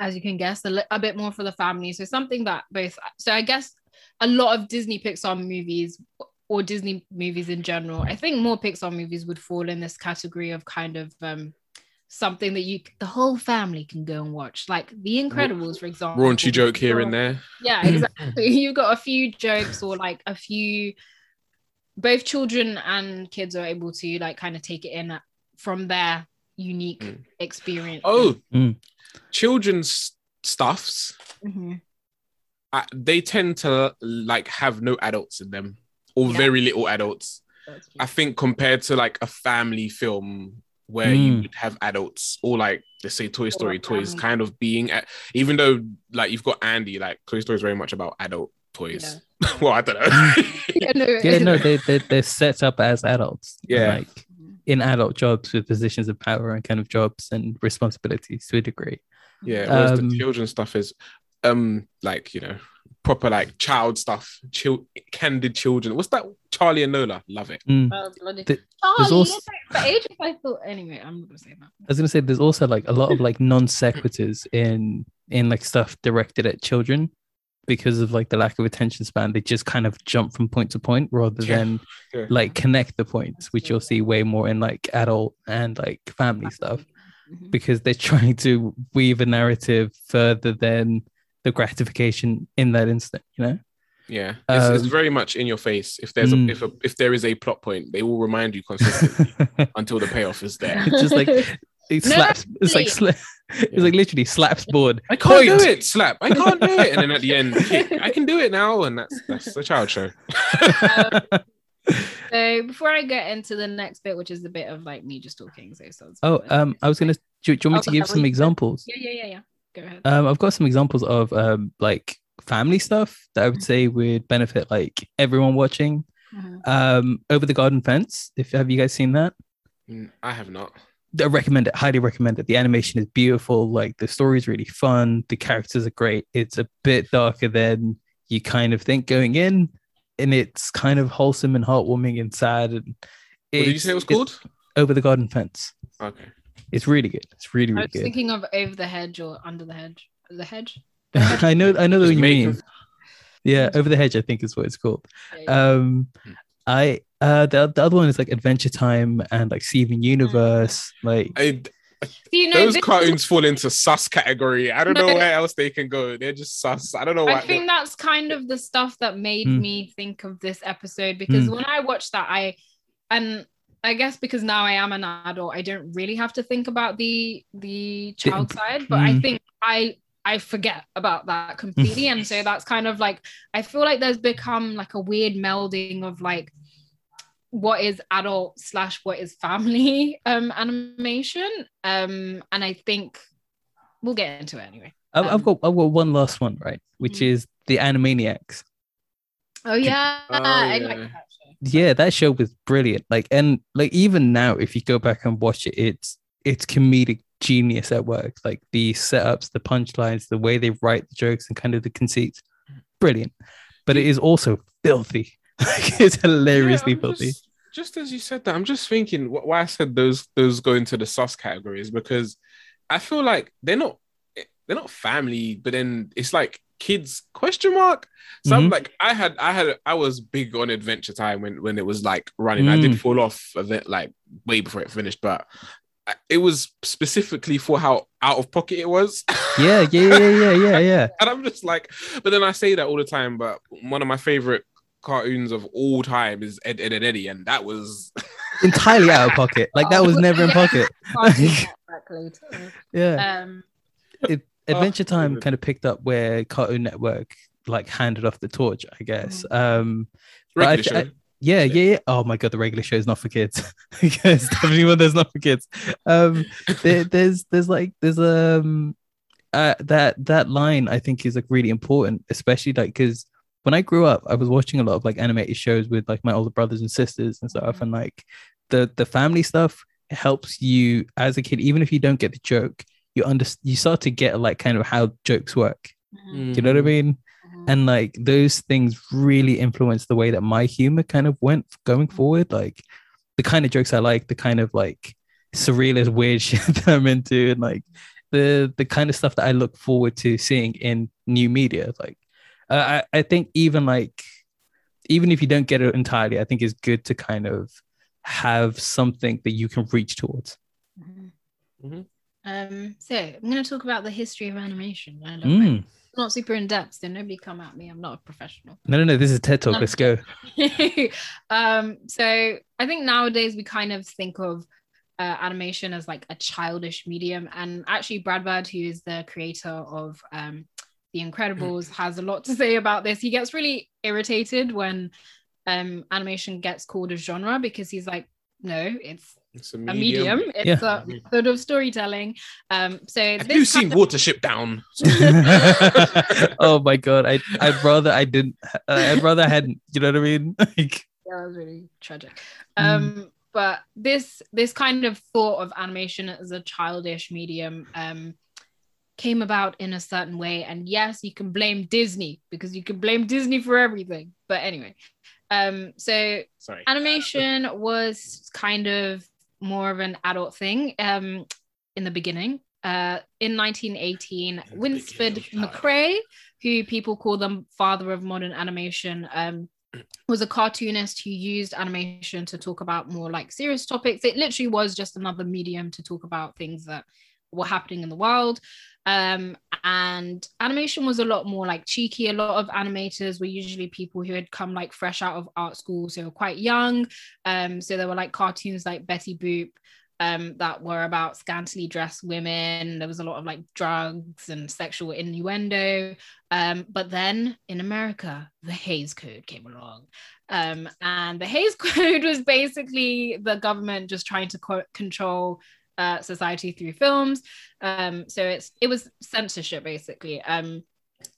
as you can guess, a, li- a bit more for the family. So something that both. So I guess a lot of Disney Pixar movies or Disney movies in general, I think more Pixar movies would fall in this category of kind of um, something that you the whole family can go and watch like the incredibles for example raunchy joke here and there yeah exactly you've got a few jokes or like a few both children and kids are able to like kind of take it in from their unique mm. experience. Oh, mm. children's stuffs. Mm-hmm. Uh, they tend to like have no adults in them or yeah. very little adults. I think compared to like a family film where mm. you would have adults or like let's say Toy Story toys kind of being at even though like you've got Andy, like Toy Story is very much about adult toys. Yeah. well, I don't know. yeah, no, yeah, no, they, they they're set up as adults. Yeah. Like in adult jobs with positions of power and kind of jobs and responsibilities to a degree. Yeah, whereas um, the children stuff is um like you know proper like child stuff, chill, candid children. What's that? Charlie and Lola, love it. Mm. Oh, the, Charlie, also, the age of I thought. Anyway, I'm not gonna say that. I was gonna say there's also like a lot of like non sequiturs in in like stuff directed at children because of like the lack of attention span, they just kind of jump from point to point rather yeah. than yeah. like connect the points, which you'll see way more in like adult and like family stuff mm-hmm. because they're trying to weave a narrative further than the gratification in that instant, you know? Yeah, it's, um, it's very much in your face. If there's mm. a, if a, if there is a plot point, they will remind you consistently until the payoff is there. just like it slaps. No, it's like sla- it's like literally slaps board. I can't Point. do it. Slap. I can't do it. And then at the end, kick. I can do it now, and that's that's a child show. um, so before I get into the next bit, which is the bit of like me just talking, so, so oh, um, I was gonna. Do, do you want me oh, to give some examples? Yeah, yeah, yeah, yeah. Go ahead. Um, I've got some examples of um, like family stuff that I would mm-hmm. say would benefit like everyone watching. Mm-hmm. Um, over the garden fence. If have you guys seen that? Mm, I have not. I recommend it, highly recommend it. The animation is beautiful, like the story is really fun, the characters are great. It's a bit darker than you kind of think going in, and it's kind of wholesome and heartwarming and sad. And what did you say it was called? Over the Garden Fence. Okay. It's really good. It's really, really I was good. thinking of over the hedge or under the hedge. The hedge. The hedge? I know, I know what you mean. Yeah, over the hedge. I think is what it's called. Yeah, yeah. Um, hmm. I uh, the, the other one is like Adventure Time and like Steven Universe. Like, I, you know, those cartoons fall into sus category. I don't no, know where else they can go. They're just sus. I don't know. I think that's kind of the stuff that made mm. me think of this episode because mm. when I watched that, I and I guess because now I am an adult, I don't really have to think about the the child the, side, but mm. I think I I forget about that completely. and so that's kind of like I feel like there's become like a weird melding of like what is adult slash what is family um animation. Um and i think we'll get into it anyway. Um, i've got i've got one last one right which mm-hmm. is the animaniacs. Oh yeah, oh, yeah. Like that yeah. that show was brilliant. Like and like even now if you go back and watch it it's it's comedic genius at work. Like the setups the punchlines the way they write the jokes and kind of the conceits brilliant. But it is also filthy it's hilariously yeah, filthy. Just, just, as you said that, I'm just thinking why I said those those go into the sus categories because I feel like they're not they're not family, but then it's like kids question mark. So mm-hmm. I'm like I had I had I was big on Adventure Time when when it was like running. Mm. I did mm. fall off of it like way before it finished, but it was specifically for how out of pocket it was. Yeah, yeah, yeah, yeah, yeah, yeah. and I'm just like, but then I say that all the time. But one of my favorite cartoons of all time is Ed, Edd n Eddy, and that was Entirely out of pocket. Like that was never in pocket. yeah. Um, It, Adventure Time kind of picked up where Cartoon Network like handed off the torch, I guess. Um, But I- regular I- yeah, yeah, yeah. Oh my god, the regular show is not for kids. it's definitely one that's not for kids. Um, there, there's there's like there's um uh, that that line I think is like really important, especially like because when I grew up, I was watching a lot of like animated shows with like my older brothers and sisters and stuff, and like the the family stuff helps you as a kid, even if you don't get the joke, you under you start to get like kind of how jokes work. mhm, you know what I mean? mhm. and like those things really influence the way that my humor kind of went going forward like the kind of jokes i like the kind of like surrealist weird shit that i'm into and like the the kind of stuff that i look forward to seeing in new media like i i think even like even if you don't get it entirely i think it's good to kind of have something that you can reach towards Mhm. Mhm. Um, so I'm going to talk about the history of animation. I don't know. Mm. Not super in depth, so nobody come at me. I'm not a professional. no no no this is ted talk let's go um, so I think nowadays we kind of think of uh, animation as like a childish medium, and actually Brad Bird, who is the creator of um, The Incredibles, has a lot to say about this. He gets really irritated when um, animation gets called a genre because he's like, no, it's It's a a medium. medium. It's Yeah. a sort of storytelling. Um, so Have this you seen kind of- Watership Down? oh my god i i'd rather i didn't i'd rather i hadn't you know what i mean like yeah, that was really tragic. Mm. Um, but this this kind of thought of animation as a childish medium um came about in a certain way. And yes, you can blame Disney because you can blame Disney for everything. But anyway, um, so Sorry. animation was kind of more of an adult thing um, in the beginning. Uh, in 1918, the Winsor. McCay, who people call the father of modern animation, um, was a cartoonist who used animation to talk about more like serious topics. It literally was just another medium to talk about things that were happening in the world. Um, and animation was a lot more like cheeky. A lot of animators were usually people who had come like fresh out of art school, so quite young. Um, so there were like cartoons like Betty Boop, um, that were about scantily dressed women. There was a lot of like drugs and sexual innuendo. Um, but then in America, the Hays Code came along. Um, and the Hays Code was basically the government just trying to co- control uh, society through films. Um, so it's it was censorship basically. Um,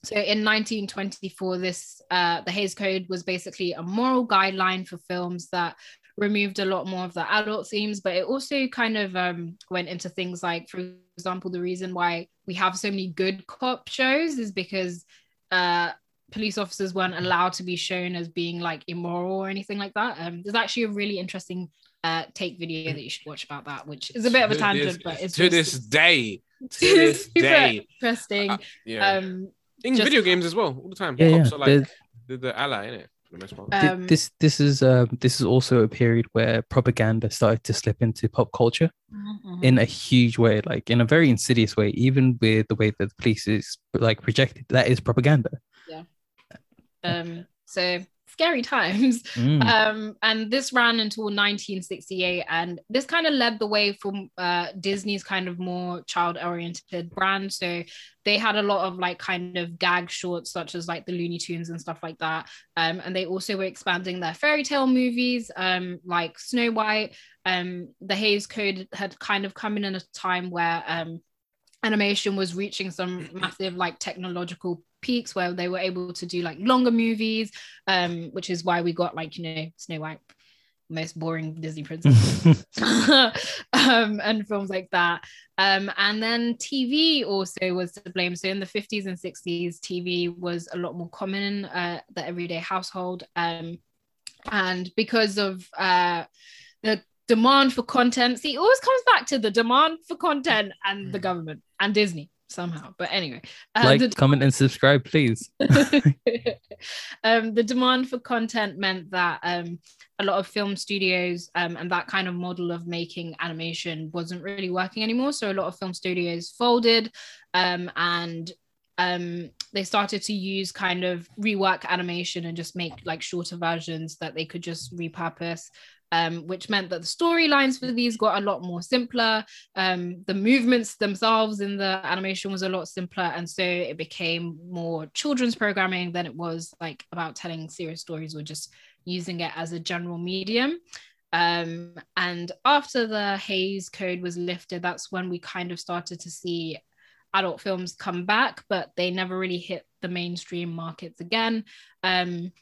so in 1924, this uh, the Hays Code was basically a moral guideline for films that removed a lot more of the adult themes, but it also kind of um, went into things like, for example, the reason why we have so many good cop shows is because uh, police officers weren't allowed to be shown as being like immoral or anything like that. Um, there's actually a really interesting uh, take video that you should watch about that, which is a bit of a tangent, this- but it's to just this day. To this day. interesting. Uh, yeah. Um, in just- video games as well, all the time. Yeah, yeah. Are like the, the ally, in For the most part. Th- Um, this this is um this is also a period where propaganda started to slip into pop culture mhm. in a huge way, like in a very insidious way, even with the way that the police is like projected. That is propaganda. um, so scary times. Mm. Um, and this ran until 1968, and this kind of led the way from uh, Disney's kind of more child-oriented brand. So they had a lot of like kind of gag shorts, such as like the Looney Tunes and stuff like that. Um, and they also were expanding their fairy tale movies, um, like Snow White. Um, the Hays Code had kind of come in at a time where um, animation was reaching some massive like technological peaks where they were able to do like longer movies um which is why we got like you know snow white most boring disney princess um and films like that. Um and then tv also was to blame. So in the 50s and 60s tv was a lot more common in uh, the everyday household. Um and because of uh the demand for content see it always comes back to the demand for content and the government and disney somehow. But anyway, uh, like, the, comment, and subscribe, please. um, the demand for content meant that um, a lot of film studios um, and that kind of model of making animation wasn't really working anymore. So a lot of film studios folded um, and um, they started to use kind of rework animation and just make like shorter versions that they could just repurpose um, which meant that the storylines for these got a lot more simpler. Um, the movements themselves in the animation was a lot simpler, and so it became more children's programming than it was like about telling serious stories or just using it as a general medium. Um, and after the Hays Code was lifted, that's when we kind of started to see adult films come back, but they never really hit the mainstream markets again. Um,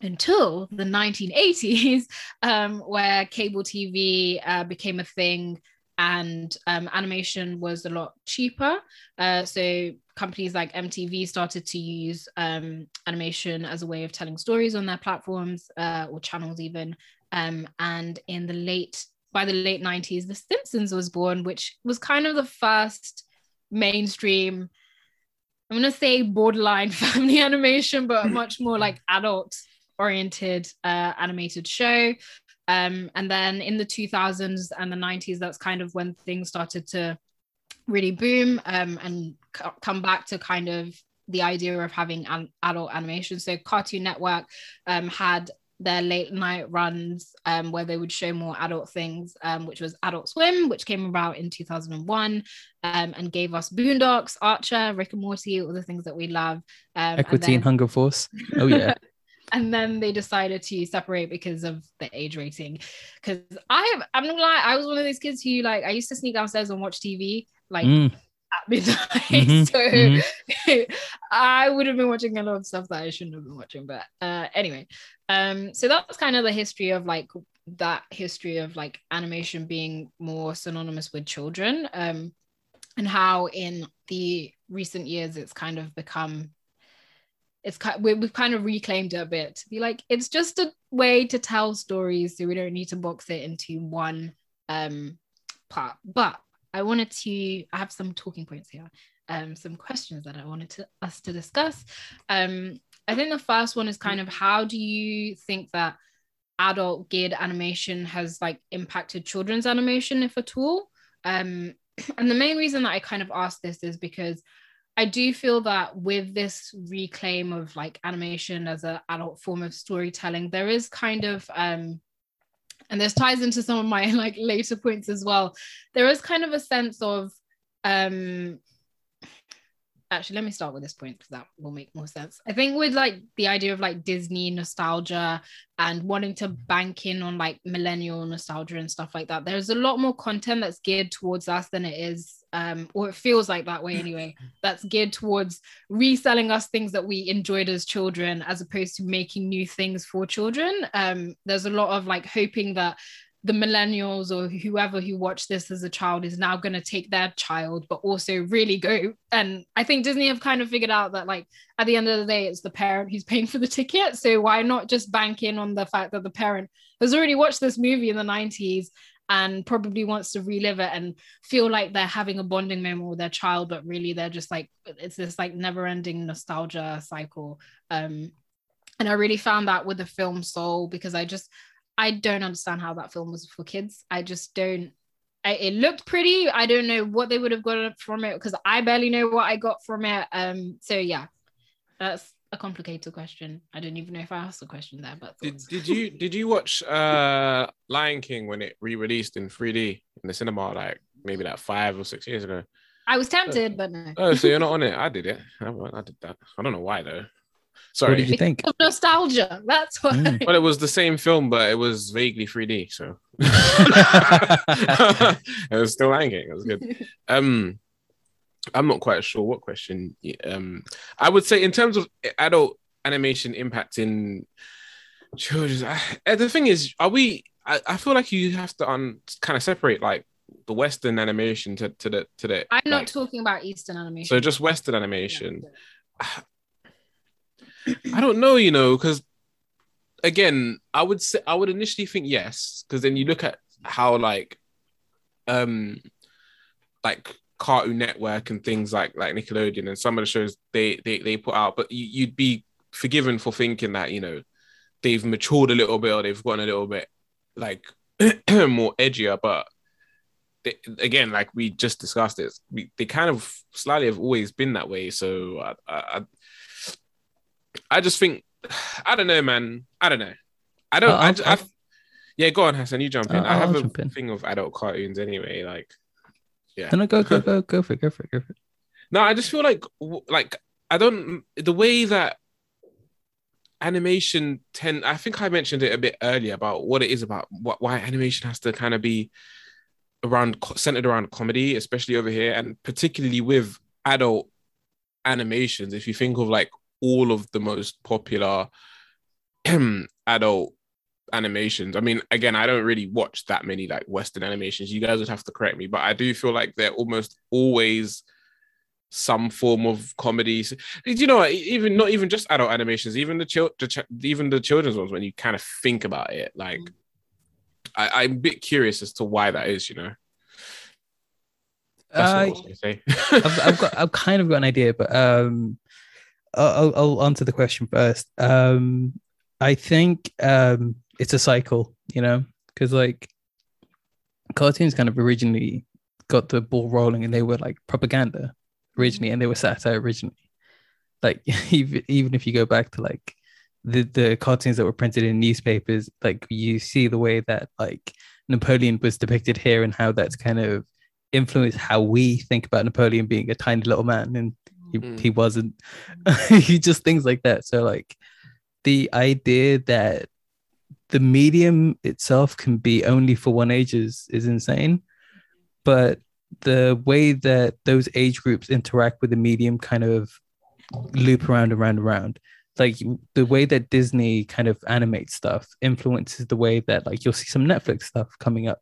until the 1980s, um, where cable TV uh, became a thing and um, animation was a lot cheaper. Uh, so companies like MTV started to use um, animation as a way of telling stories on their platforms uh, or channels, even. Um, and in the late, by the late 90s, The Simpsons was born, which was kind of the first mainstream. I'm gonna say borderline family animation, but much more like adult oriented uh, animated show. Um, and then in the 2000s and the 90s, that's kind of when things started to really boom um, and c- come back to kind of the idea of having an adult animation. So Cartoon Network um, had their late night runs um, where they would show more adult things, um, which was Adult Swim, which came about in 2001 um, and gave us Boondocks, Archer, Rick and Morty, all the things that we love. Um, Aqua Teen, then- and Hunger Force. Oh yeah. and then they decided to separate because of the age rating. Because I have, I'm not gonna lie, I was one of those kids who like I used to sneak downstairs and watch TV like Mm, at midnight. Mhm, so mhm. I would have been watching a lot of stuff that I shouldn't have been watching. But uh anyway, um, so that's kind of the history of like that history of like animation being more synonymous with children. Um and how in the recent years it's kind of become it's kind we, we've kind of reclaimed it a bit to be like it's just a way to tell stories so we don't need to box it into one um part. But i wanted to i have some talking points here um some questions that i wanted to us to discuss. Um i think the first one is kind of how do you think that adult geared animation has like impacted children's animation if at all? Um and the main reason that i kind of asked this is because I do feel that with this reclaim of like animation as an adult form of storytelling, there is kind of um and this ties into some of my like later points as well. There is kind of a sense of um actually let me start with this point because that will make more sense. I think with like the idea of like Disney nostalgia and wanting to bank in on like millennial nostalgia and stuff like that, there's a lot more content that's geared towards us than it is um, or it feels like that way anyway, that's geared towards reselling us things that we enjoyed as children as opposed to making new things for children. Um, there's a lot of like hoping that the millennials or whoever who watched this as a child is now going to take their child but also really go. And i think disney have kind of figured out that like at the end of the day it's the parent who's paying for the ticket. So why not just bank in on the fact that the parent has already watched this movie in the 90s and probably wants to relive it and feel like they're having a bonding moment with their child but really they're just like it's this like never ending nostalgia cycle um and i really found that with the film soul because i just I don't understand how that film was for kids. I just don't. I, it looked pretty. I don't know what they would have got from it because I barely know what I got from it. Um. So yeah, that's a complicated question. I don't even know if I asked the question there. But Did, did you did you watch uh Lion King when it re-released in 3D in the cinema like maybe like five or six years ago? I was tempted, but no. Oh, so you're not on it? I did it. I, I did that. I don't know why though. Sorry. What did you think? Of nostalgia. That's why. Mm. Well, it was the same film, but it was vaguely 3D, so it was still Lion King. It was good. Um, I'm not quite sure what question. Um, I would say in terms of adult animation impacting children. I, the thing is, are we? I, I feel like you have to un, kind of separate like the Western animation to, to the to the. I'm not like, talking about Eastern animation. so just Western animation. I don't know, you know, because again, I would say I would initially think yes, because then you look at how like um like Cartoon Network and things like like Nickelodeon and some of the shows they they, they put out, but you, you'd be forgiven for thinking that you know they've matured a little bit or they've gotten a little bit like more edgier, but they, again, like we just discussed we, they kind of slightly have always been that way. So I, I, I just think, I don't know, man. I don't know. I don't. Uh, I, I, yeah, go on, Hassan. You jump in. Uh, I have I'll a in. thing of adult cartoons anyway. Like, yeah. No, no, go, go, go, go for it, go for it, go for it. No, I just feel like like I don't the way that animation tend I think I mentioned it a bit earlier about what it is about what why animation has to kind of be around centered around comedy, especially over here, and particularly with adult animations. If you think of like all of the most popular adult animations, I mean, again, I don't really watch that many like Western animations. You guys would have to correct me, but I do feel like they're almost always some form of comedy. You know, even not even just adult animations, even the, chil- the ch- even the children's ones. When you kind of think about it, like I, I'm a bit curious as to why that is. You know, That's I say I've I've got, I've kind of got an idea, but um, I'll, I'll- I'll answer the question first. Um, I think um, it's a cycle, you know, because like cartoons kind of originally got the ball rolling, and they were like propaganda originally, and they were satire originally. Like even even if you go back to like the the cartoons that were printed in newspapers, like you see the way that like Napoleon was depicted here, and how that's kind of influenced how we think about Napoleon being a tiny little man, and he, Mm. he wasn't. he just things like that. So like the idea that the medium itself can be only for one age is is insane, but the way that those age groups interact with the medium kind of loop around and around and around like the way that disney kind of animates stuff influences the way that like you'll see some netflix stuff coming up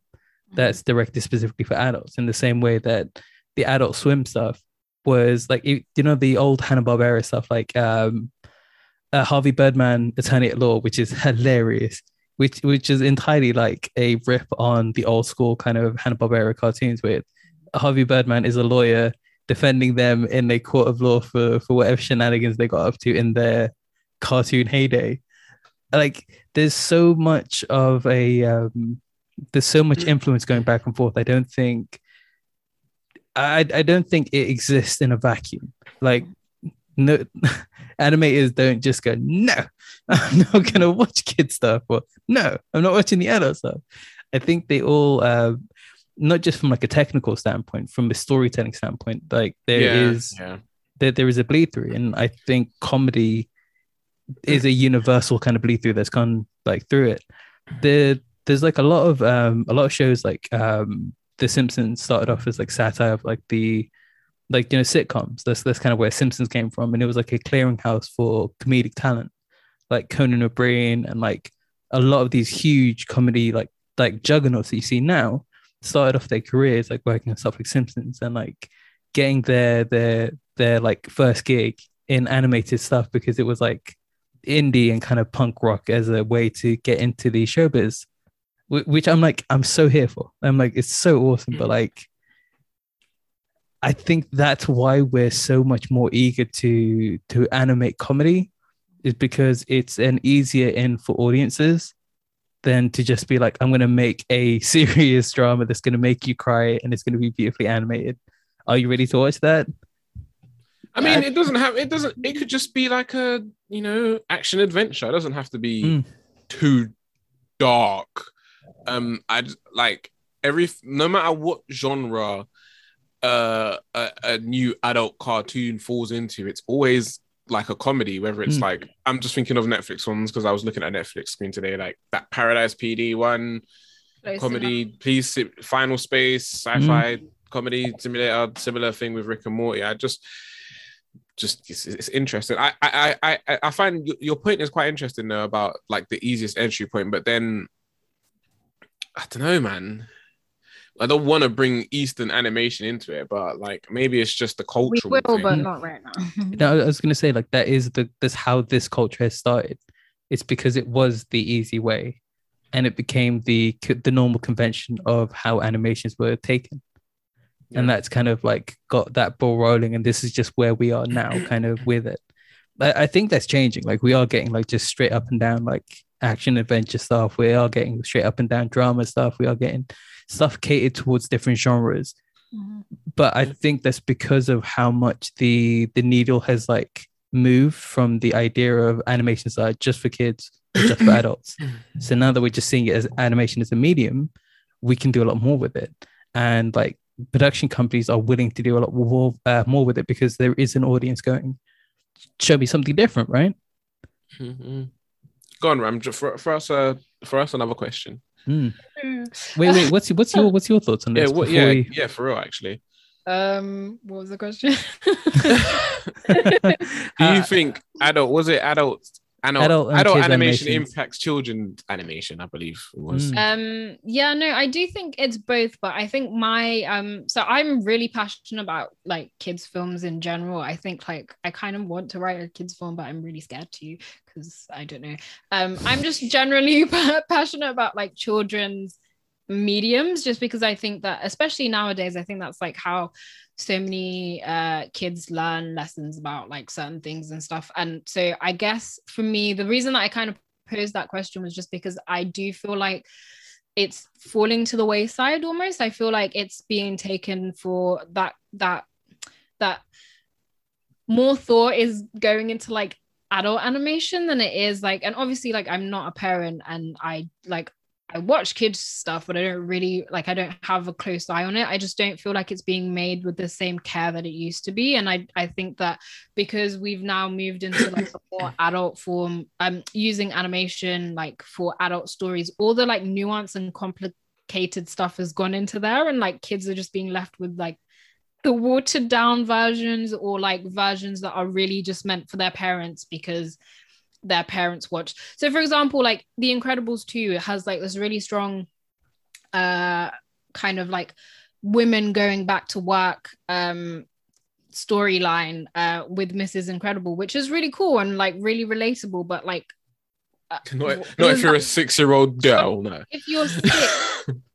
that's directed specifically for adults in the same way that the adult swim stuff was like you you know the old hanna-barbera stuff like um uh, harvey birdman attorney at law which is hilarious which which is entirely like a rip on the old school kind of hanna-barbera cartoons where harvey birdman is a lawyer defending them in a court of law for for whatever shenanigans they got up to in their cartoon heyday. Like there's so much of a um there's so much influence going back and forth. I don't think i i don't think it exists in a vacuum. Like no animators don't just go no i'm not gonna watch kid stuff or no i'm not watching the adult stuff i think they all uh, not just from like a technical standpoint from a storytelling standpoint like there is yeah. there, there is a bleed through and i think comedy is a universal kind of bleed through that's gone like through it there there's like a lot of um a lot of shows like um the simpsons started off as like satire of like the like you know sitcoms. That's that's kind of where simpsons came from. And it was like a clearinghouse for comedic talent like conan o'brien and like a lot of these huge comedy like like juggernauts that you see now started off their careers like working on stuff like simpsons and like getting their their their like first gig in animated stuff because it was like indie and kind of punk rock as a way to get into the showbiz which i'm like i'm so here for. I'm like it's so awesome but mm. like i think that's why we're so much more eager to to animate comedy is because it's an easier in for audiences than to just be like i'm going to make a serious drama that's going to make you cry and it's going to be beautifully animated are you ready to watch that I mean, I- it doesn't have. It doesn't. It could just be like a you know action adventure. It doesn't have to be Mm. too dark. Um, I like every no matter what genre, uh, a, a new adult cartoon falls into, it's always like a comedy. Whether it's Mm. like I'm just thinking of Netflix ones because I was looking at Netflix screen today, like that Paradise PD one, Close comedy, please, Final Space, sci-fi comedy simulator, similar thing with Rick and Morty. I just, just it's, it's interesting. I, I, I, I- I find your point is quite interesting though about like the easiest entry point, but then I don't know, man. I don't want to bring Eastern animation into it, but like maybe it's just the cultural. We will, thing. but not right now. No, I was gonna say like that is the that's how this culture has started. It's because it was the easy way, and it became the the normal convention of how animations were taken. and that's kind of like got that ball rolling and this is just where we are now kind of with it I, I think that's changing like we are getting like just straight up and down like action adventure stuff we are getting straight up and down drama stuff we are getting stuff catered towards different genres Mhm. but I think that's because of how much the the needle has like moved from the idea of animation side just for kids just for adults. So now that we're just seeing it as animation as a medium, we can do a lot more with it, and like production companies are willing to do a lot more uh, more with it because there is an audience going. Show me something different, right? Mhm. Go on, Ram. For, for us, uh, for us, another question. Hmm. Wait, wait. What's what's your what's your thoughts on Yeah, this? what, yeah, we- yeah, for real, actually. Um, what was the question? Do you Uh, think adult was it adult adult, Adult adult, and kids animation animations. impacts children animation? I believe it was. Mm. um yeah no i do think it's both but i think my um so i'm really passionate about like kids films in general i think like i kind of want to write a kids film but i'm really scared to because i don't know um i'm just generally passionate about like children's mediums just because i think that especially nowadays i think that's like how so many uh kids learn lessons about like certain things and stuff. And so i guess for me the reason that i kind of posed that question was just because i do feel like it's falling to the wayside almost. I feel like it's being taken for that that that more thought is going into like adult animation than it is like and obviously like i'm not a parent and i like I watch kids stuff, but I don't really like I don't have a close eye on it. I just don't feel like it's being made with the same care that it used to be. And I I think that because we've now moved into like a more adult form, um using animation like for adult stories, all the like nuance and complicated stuff has gone into there. And like kids are just being left with like the watered down versions or like versions that are really just meant for their parents because their parents watch. So for example, like The Incredibles 2 has like this really strong uh kind of like women going back to work um storyline uh with Mrs. Incredible, which is really cool and like really relatable, but like uh, Not, not if you're a six-year-old girl, no. if you're sick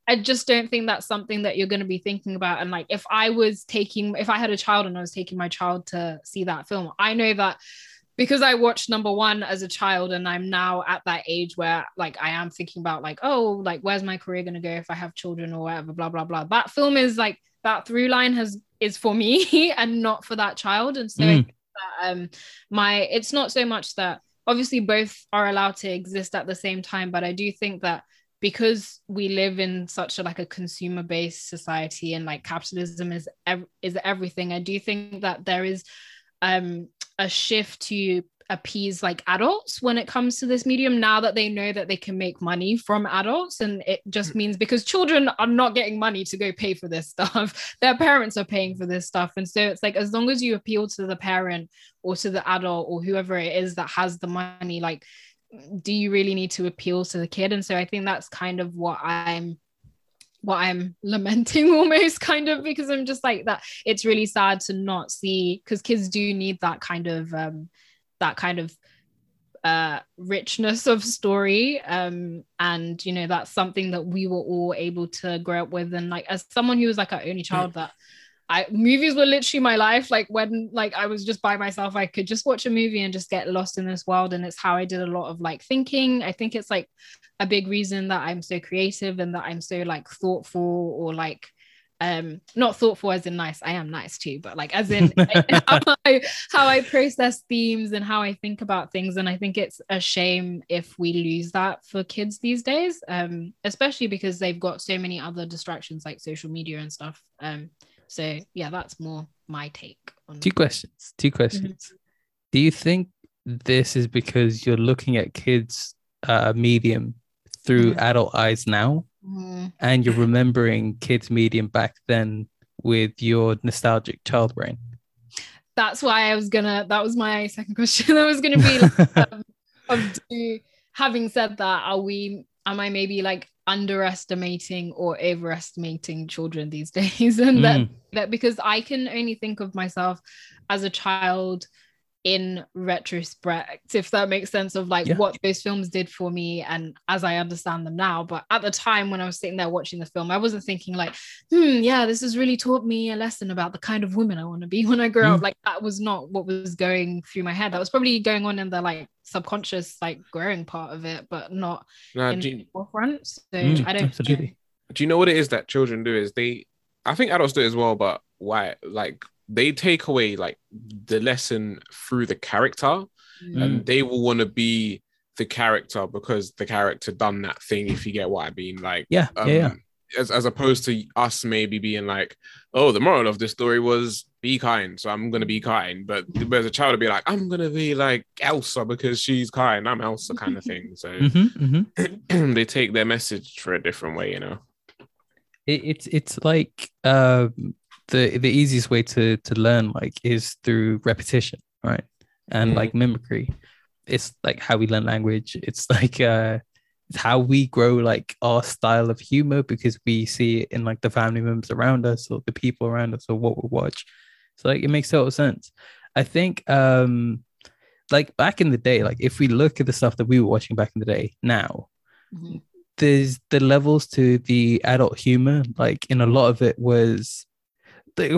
I just don't think that's something that you're going to be thinking about. And like, if I was taking, if I had a child and I was taking my child to see that film, I know that because I watched number one as a child and I'm now at that age where like I am thinking about like, oh, like where's my career going to go if I have children or whatever, blah, blah, blah. That film is like, that through line has is for me and not for that child. And so Mm. that, um my it's not so much that obviously both are allowed to exist at the same time, but I do think that because we live in such a like a consumer based society and like capitalism is ev- is everything i do think that there is um a shift to appease like adults when it comes to this medium now that they know that they can make money from adults. And it just mm. means because children are not getting money to go pay for this stuff. Their parents are paying for this stuff. And so it's like as long as you appeal to the parent or to the adult or whoever it is that has the money like do you really need to appeal to the kid? And so i think that's kind of what i'm what i'm lamenting almost kind of because i'm just like that it's really sad to not see because kids do need that kind of um that kind of uh richness of story um and you know that's something that we were all able to grow up with and like as someone who was like our only child that I movies were literally my life. Like when like I was just by myself, I could just watch a movie and just get lost in this world. And it's how I did a lot of like thinking. I think it's like a big reason that I'm so creative and that I'm so like thoughtful or like um not thoughtful as in nice. I am nice too, but like as in how I how I process themes and how I think about things. And I think it's a shame if we lose that for kids these days. Um, especially because they've got so many other distractions like social media and stuff. Um so yeah, that's more my take on Two questions. Two questions. Do you think this is because you're looking at kids' uh, medium through Mhm. adult eyes now, Mm, and you're remembering kids' medium back then with your nostalgic child brain? that's why I was gonna that was my second question. that was gonna be like, um, of do, having said that, are we am I maybe like underestimating or overestimating children these days? and that Mm. that because I can only think of myself as a child in retrospect, if that makes sense of like Yeah. what those films did for me and as I understand them now. But at the time when I was sitting there watching the film, I wasn't thinking like, hmm, yeah, this has really taught me a lesson about the kind of woman I want to be when I grow up. Mm. Like that was not what was going through my head. That was probably going on in the like subconscious, like growing part of it, but not Nah, in do, the you, forefront. So Mm, I don't absolutely. do you know what it is that children do? Is they, I think adults do it as well, but why? Like they take away like the lesson through the character, Mm. and they will want to be the character because the character done that thing. If you get what I mean, like Yeah, um, yeah, yeah. As, as opposed to us maybe being like, oh, the moral of this story was be kind, so I'm gonna be kind. But as a child to be like, I'm gonna be like Elsa because she's kind, I'm Elsa kind of thing. So hmm hmm they take their message for a different way, you know. it, it's it's like um the the easiest way to to learn like is through repetition right? And Mhm. like mimicry. It's like how we learn language. It's like uh it's how we grow like our style of humor because we see it in like the family members around us or the people around us or what we watch. So like it makes total sense. I think um like back in the day like if we look at the stuff that we were watching back in the day now Mhm. there's the levels to the adult humor like in a lot of it was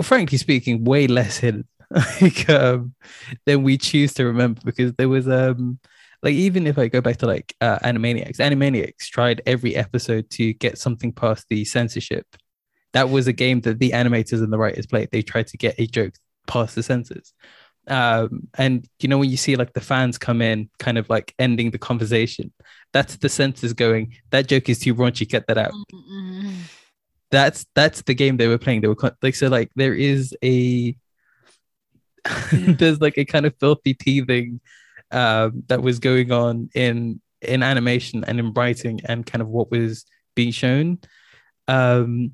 frankly speaking way less hidden. Like um than we choose to remember because there was um like even if i go back to like uh animaniacs animaniacs tried every episode to get something past the censorship. That was a game that the animators and the writers played. They tried to get a joke past the censors. Um and you know when you see like the fans come in kind of like ending the conversation that's the censors going that joke is too raunchy cut that out. Mm-mm. That's that's the game they were playing. They were like so like there is a there's like a kind of filthy teething um that was going on in in animation and in writing and kind of what was being shown. Um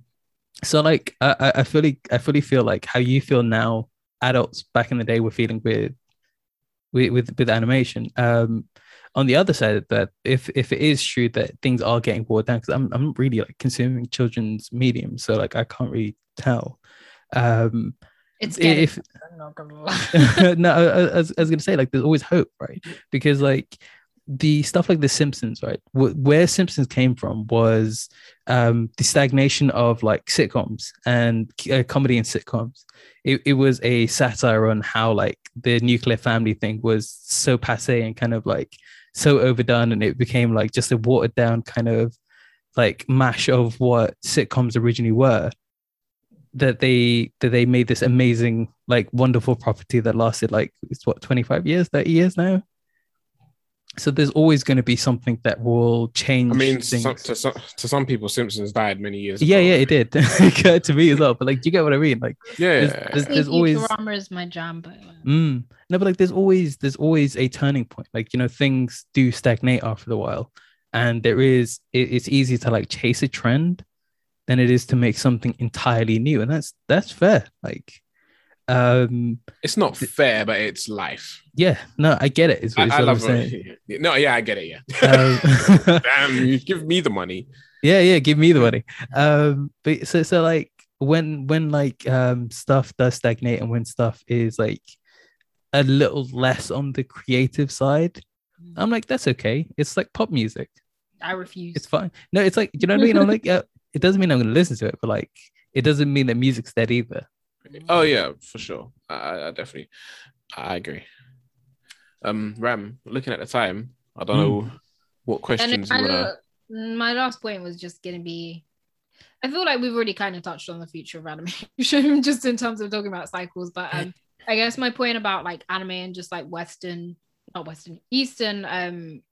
so like i I- i fully i fully feel like how you feel now adults back in the day were feeling with with with, with animation. Um on the other side of that if if it is true that things are getting watered down because i'm i'm really like consuming children's medium so like i can't really tell um It's getting, if I'm not gonna lie. no, I, I, was, I was gonna say like there's always hope, right? Because like the stuff like The Simpsons, right? Wh- where Simpsons came from was um, the stagnation of like sitcoms and uh, comedy and sitcoms. It, it was a satire on how like the nuclear family thing was so passe and kind of like so overdone, and it became like just a watered down kind of like mash of what sitcoms originally were that they that they made this amazing like wonderful property that lasted like it's what 25 years 30 years now so there's always going to be something that will change I mean, things. some, to some to some people, Simpsons died many years. yeah ago. yeah yeah, it did. It occurred to me as well but like do you get what i mean? Like Yeah, There's- there's- Sneaky always- drama is my jam, but uh, mm, no but like there's always there's always a turning point. Like you know things do stagnate after a while. And there is it, it's easy to like chase a trend than it is to make something entirely new. And that's that's fair. Like um it's not fair, but it's life. yeah no i get it. it is, I, is I what I'm love saying. it. No, yeah, I get it. Yeah. Um, Damn, you give me the money. yeah yeah give me the money um but so so like when when like um stuff does stagnate and when stuff is like a little less on the creative side i'm like that's okay it's like pop music I refuse. it's fine no it's like you know what i mean i'm like uh, it doesn't mean i'm gonna listen to it but like it doesn't mean that music's dead either Oh yeah, for sure. I, I- I definitely, I agree. Um, Ram, looking at the time, I don't Mm. know what and questions my, you wanna. my last point was just gonna be I feel like we've already kind of touched on the future of animation just in terms of talking about cycles, but um I guess my point about like anime and just like Western, not Western, Eastern um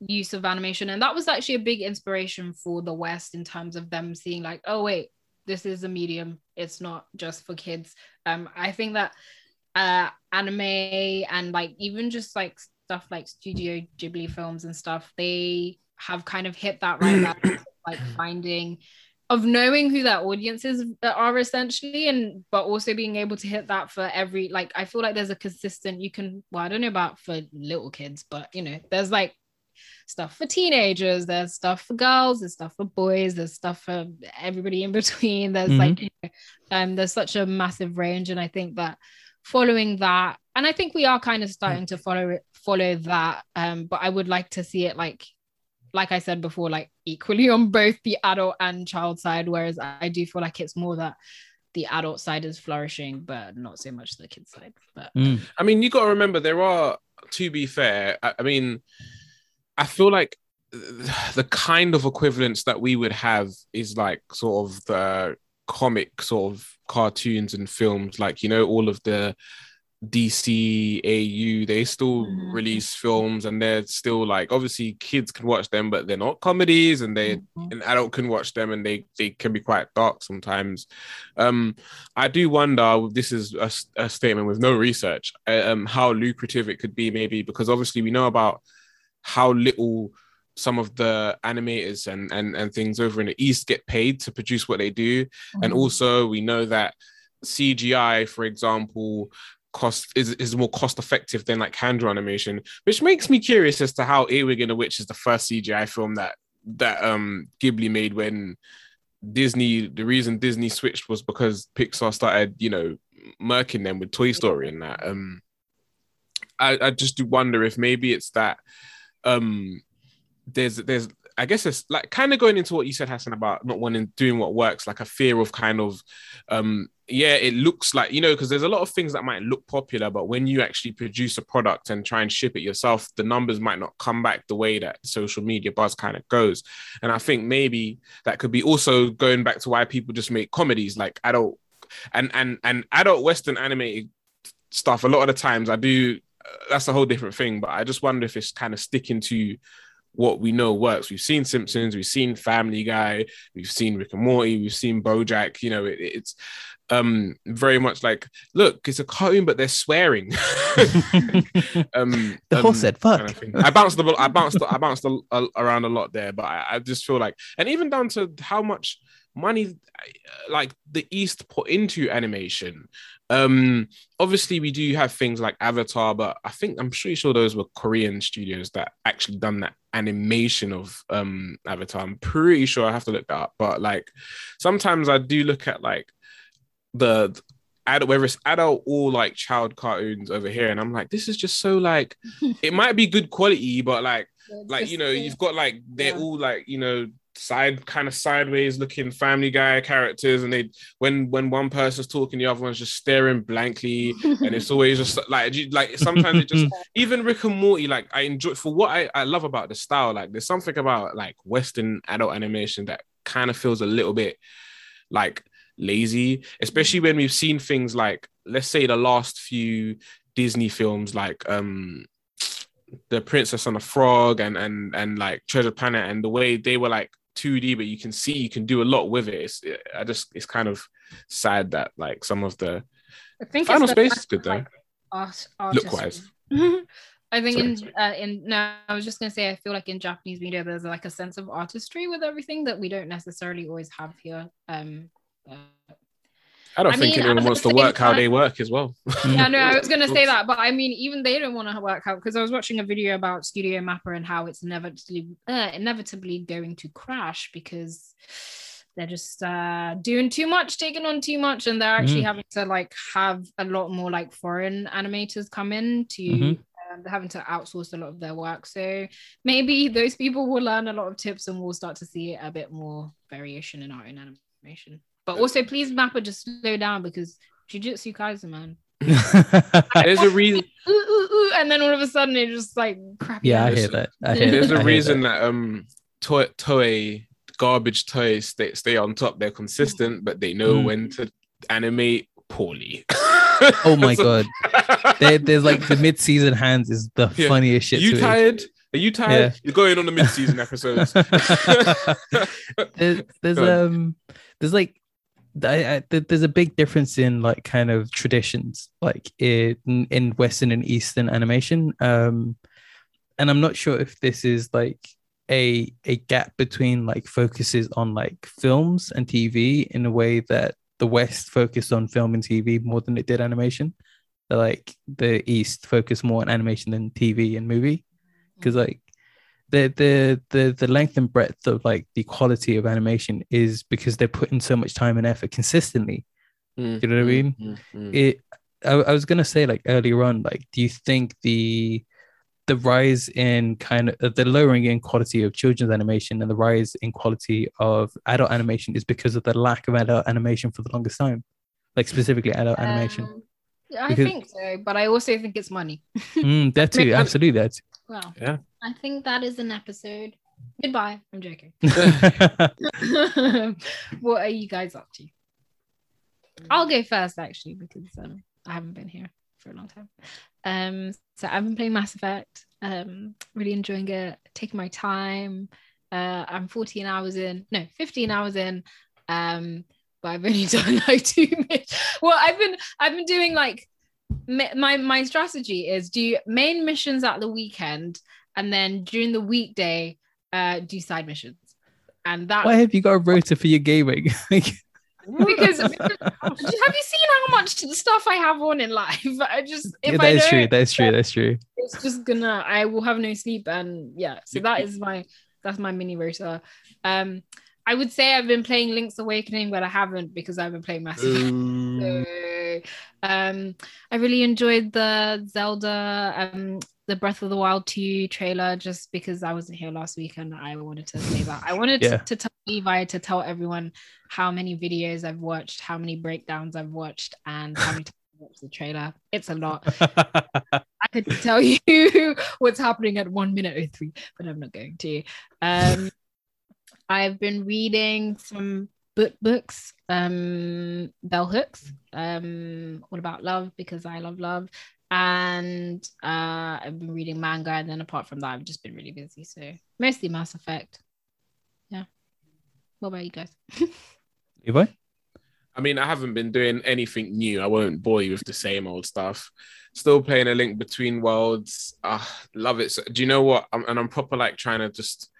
use of animation. And that was actually a big inspiration for the West in terms of them seeing like, oh wait, this is a medium. It's not just for kids. Um, I think that uh anime and like even just like stuff like Studio Ghibli films and stuff, they have kind of hit that right balance of, like finding of knowing who their audiences are essentially and but also being able to hit that for every like I feel like there's a consistent you can well I don't know about for little kids but you know there's like stuff for teenagers there's stuff for girls there's stuff for boys there's stuff for everybody in between there's like you know, um there's such a massive range and I think that following that and i think we are kind of starting to follow it follow that um but i would like to see it like like i said before like equally on both the adult and child side whereas i do feel like it's more that the adult side is flourishing but not so much the kid side but Mm. I mean, you got to remember there are. To be fair, I, I mean, I feel like the kind of equivalence that we would have is like sort of the comic sort of cartoons and films, like you know, all of the DC AU. They still Mhm. release films, and they're still like obviously kids can watch them, but they're not comedies, and they Mhm. an adult can watch them and they they can be quite dark sometimes um i do wonder this is a statement with no research uh, um how lucrative it could be maybe because obviously we know about how little some of the animators and and and things over in the east get paid to produce what they do and Mhm. also we know that cgi for example cost is, is more cost effective than like hand draw animation which makes me curious as to how earwig and the witch is the first cgi film that that um ghibli made when disney the reason disney switched was because pixar started you know murking them with toy story and that um i i just do wonder if maybe it's that um there's there's I guess it's like kind of going into what you said, Hassan, about not wanting doing what works, like a fear of kind of, um, yeah, it looks like you know, because there's a lot of things that might look popular, but when you actually produce a product and try and ship it yourself, the numbers might not come back the way that social media buzz kind of goes. And I think maybe that could be also going back to why people just make comedies like adult and and and adult Western animated stuff. A lot of the times, I do. Uh, That's a whole different thing, but I just wonder if it's kind of sticking to what we know works. We've seen Simpsons, we've seen Family Guy, we've seen Rick and Morty, we've seen BoJack. You know, it, it's um very much like, look, it's a cartoon, but they're swearing. um, the um, horse said, "Fuck." kind of. I bounced the I bounced I bounced a, a- around a lot there, but I, I just feel like, and even down to how much money uh, like the East put into animation. Um, obviously we do have things like Avatar, but I think I'm pretty sure those were Korean studios that actually done that animation of um Avatar. I'm pretty sure I have to look that up, but like sometimes I do look at like the adult whether it's adult or like child cartoons over here and i'm like this is just so like it might be good quality but like like you know you've got like they're Yeah. all like you know side kind of sideways looking family guy characters and they when when one person's talking the other one's just staring blankly and it's always just like like sometimes it just even Rick and Morty like I enjoy for what I, I love about the style like there's something about like western adult animation that kind of feels a little bit like lazy especially when we've seen things like let's say the last few Disney films like um the Princess and the Frog and and and like Treasure Planet and the way they were like 2D, but you can see you can do a lot with it. It's, I just it's kind of sad that like some of the I think Final it's Space is good though. like, art, Look-wise. I think Sorry, in sorry. uh, in no, I was just gonna say I feel like in Japanese media there's like a sense of artistry with everything that we don't necessarily always have here. Um, uh, I don't I think mean, anyone wants to work how they work as well. yeah, no, I was gonna say that, but I mean, even they don't want to work out because I was watching a video about Studio MAPPA and how it's inevitably uh, inevitably going to crash because they're just uh, doing too much, taking on too much, and they're actually Mm. having to like have a lot more like foreign animators come in to. Mhm. um, they're having to outsource a lot of their work, so maybe those people will learn a lot of tips, and we'll start to see a bit more variation in our own animation. But also, please, MAPPA, just slow down because Jujutsu Kaisen, man. There's a reason. ooh, ooh, ooh, and then all of a sudden it just like crappy. yeah, I hear that. I hear There's that. I a reason that. that um toy toy garbage toys stay stay on top. They're consistent, but they know Mm. when to animate poorly. Oh my god, there, there's like the mid-season hands is the Yeah. funniest shit. you to me. tired? Are you tired? You're going on the mid-season episodes. There- there's um there's like I, I, there's a big difference in like kind of traditions like in in western and eastern animation. Um and i'm not sure if this is like a a gap between like focuses on like films and tv in a way that the west focused on film and tv more than it did animation. Like the east focused more on animation than tv and movie. Because like the the the the length and breadth of like the quality of animation is because they're putting so much time and effort consistently. Mm, You know what I mm, mean? mm, mm. It I, I was gonna say like earlier on, like, do you think the the rise in kind of uh, the lowering in quality of children's animation and the rise in quality of adult animation is because of the lack of adult animation for the longest time, like specifically adult animation. Um, I Because- think so, but I also think it's money. Mm, that too, absolutely that. Well, Yeah. I think that is an episode. Goodbye. I'm joking. what are you guys up to? I'll go first actually because um, I haven't been here for a long time. Um, so I've been playing Mass Effect. Um, really enjoying it. Taking my time. Uh, I'm 14 hours in. No, 15 hours in. Um, but I've only done like two minutes. Well, I've been I've been doing like mi- my my strategy is do main missions at the weekend and then during the weekday uh do side missions and that Why have you got a rotor for your gaming? Because, because have you seen how much stuff I have on in life? I just if yeah, I that is true. That is true. That's true. it's just gonna I will have no sleep and yeah. So You- that you- is my that's my mini rotor Um, I would say I've been playing Link's Awakening, but I haven't because I've been playing Mass Effect. Ooh. So, um, I really enjoyed the Zelda, um, the Breath of the Wild 2 trailer just because I wasn't here last week and I wanted to say that. I wanted Yeah. to, to tell Levi to tell everyone how many videos I've watched, how many breakdowns I've watched, and how many times I've watched the trailer. It's a lot. I could tell you what's happening at one minute 03, but I'm not going to. Um, I've been reading some book books, um, bell hooks, um, all about love because I love love. And uh, I've been reading manga, and then apart from that, I've just been really busy. So mostly Mass Effect. Yeah. What about you guys? Levi? I mean, I haven't been doing anything new. I won't bore you with the same old stuff. Still playing a link between worlds. Ah, love it. So, do you know what? I'm, and I'm proper like trying to just.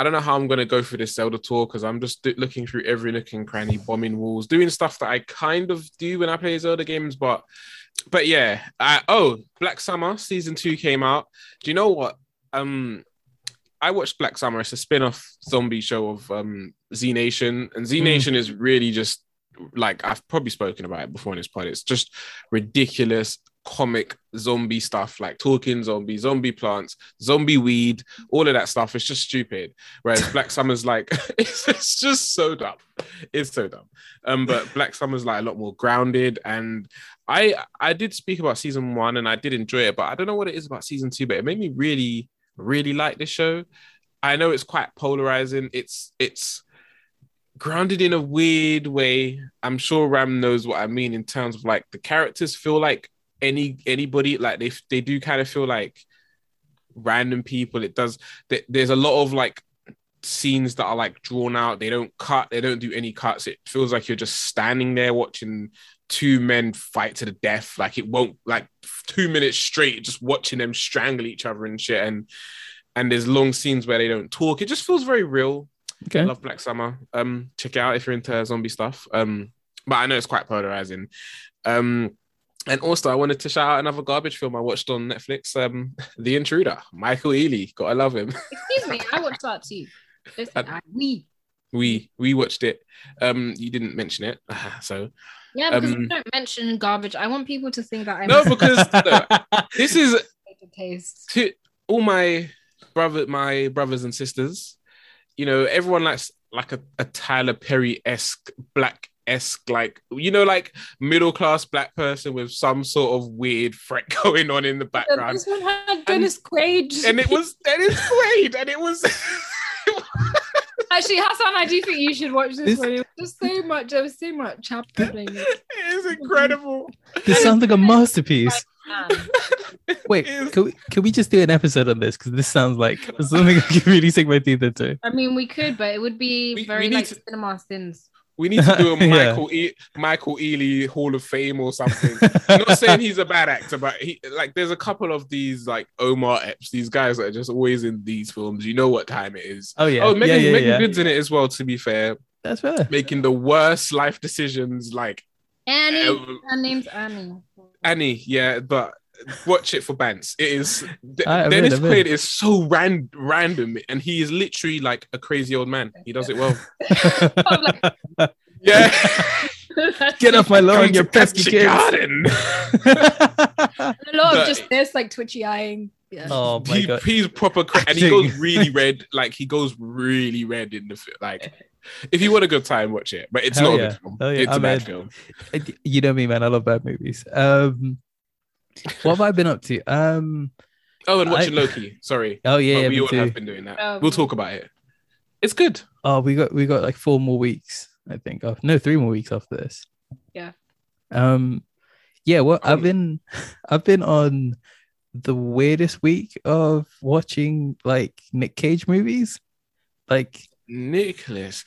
I don't know how I'm gonna go through this Zelda tour because I'm just do- looking through every nook and cranny, bombing walls, doing stuff that I kind of do when I play Zelda games. But, but yeah. I, oh, Black Summer season two came out. Do you know what? Um, I watched Black Summer. It's a spin-off zombie show of um Z Nation, and Z Nation is really just like I've probably spoken about it before in this pod. It's just ridiculous comic zombie stuff, like talking zombie, zombie plants, zombie weed, all of that stuff. It's just stupid. Whereas Black Summer's like it's, it's just so dumb. It's so dumb. Um, but Black Summer's like a lot more grounded. And I I did speak about season one and I did enjoy it, but I don't know what it is about season two, but it made me really, really like this show. I know it's quite polarizing. It's it's grounded in a weird way. I'm sure Ram knows what I mean in terms of like the characters feel like any anybody like they they do kind of feel like random people. It does. there- There's a lot of like scenes that are like drawn out. They don't cut. They don't do any cuts. It feels like you're just standing there watching two men fight to the death. Like it won't like two minutes straight, just watching them strangle each other and shit. And and there's long scenes where they don't talk. It just feels very real. I Okay. love Black Summer. Um, check it out if you're into zombie stuff. Um, but I know it's quite polarizing. Um, and also I wanted to shout out another garbage film I watched on Netflix. Um, The Intruder. Michael Ealy. Gotta love him. Excuse me, I watched that too. Listen, Uh, I, we. We we watched it. Um, you didn't mention it, so Yeah, because um, we don't mention garbage. I want people to think that I'm no, because no, this is taste. to all my brother, my brothers and sisters, you know, everyone likes like a, a Tyler Perry esque black esque, like you know, like middle class black person with some sort of weird threat going on in the background, This one had Dennis Quaid. and it was Dennis Quaid, and it was. Actually, Hassan, I do think you should watch this, This- one. It was just so much. There was so much happening. it is incredible. This sounds like a masterpiece. Wait, can we, can we just do an episode on this? Because this sounds like something I can really sink my teeth into. I mean, we could, but it would be We- very we like to- cinema sins. We need to do a Yeah. Michael e- Michael Ealy Hall of Fame or something. I'm not saying he's a bad actor, but he like there's a couple of these like Omar Epps, these guys that are just always in these films. You know what time it is. Oh yeah, oh, yeah, Meagan, yeah, Meagan yeah. Good's in it as well. To be fair, That's fair. making the worst life decisions. Like Annie. Her name's Annie. Annie, yeah, but watch it for Bants. It is D- I- I will, Dennis I will. Quaid is so ran- random, and he is literally like a crazy old man. He does it well. Like, Yeah. Get off my lawn, Come you to pesky kids. Garden. a lot But- of just this, like twitchy eyeing. Yeah. oh my he, god. he's proper cra- and he goes really red like he goes really red in the film like if you want a good time watch it but it's Hell not yeah. a good film Hell yeah, it's a I'm bad in. film You know me, man. I love bad movies. Um, what have I been up to? Um, oh and watching I- loki sorry oh yeah, but yeah we all too. have been doing that. Um, we'll talk about it it's good Oh, we got we got like four more weeks, I think. Oh, no, three more weeks after this. Yeah. Um, yeah. Well, I've been I've been on the weirdest week of watching like Nick Cage movies. Like, nicolas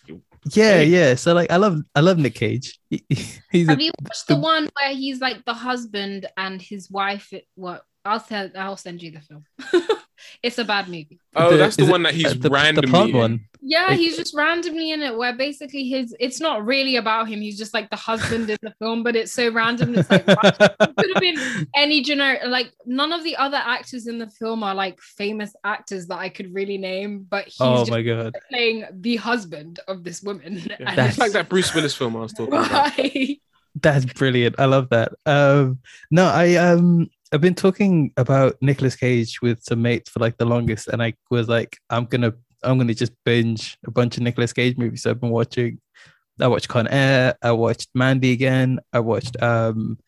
yeah, Okay. yeah. So like, I love I love Nick Cage. He- he's a, Have you watched the the- one where he's like the husband and his wife? What? I'll tell. I'll send you the film. it's a bad movie. oh The- that's the is it- one that he's uh, the, randomly the plant in. one. Yeah, Like- he's just randomly in it. Where basically his, it's not really about him. He's just like the husband in the film, but it's so random. It's like what? could have been any generic. Like none of the other actors in the film are like famous actors that I could really name, but he's oh just my god. playing the husband of this woman. Yeah, And like that bruce willis film i was talking about That's brilliant. I love that. Um, no, I um, I've been talking about Nicolas Cage with some mates for like the longest, and I was like, I'm gonna, I'm gonna just binge a bunch of Nicolas Cage movies. So I've been watching. I watched Con Air. I watched Mandy again. I watched um,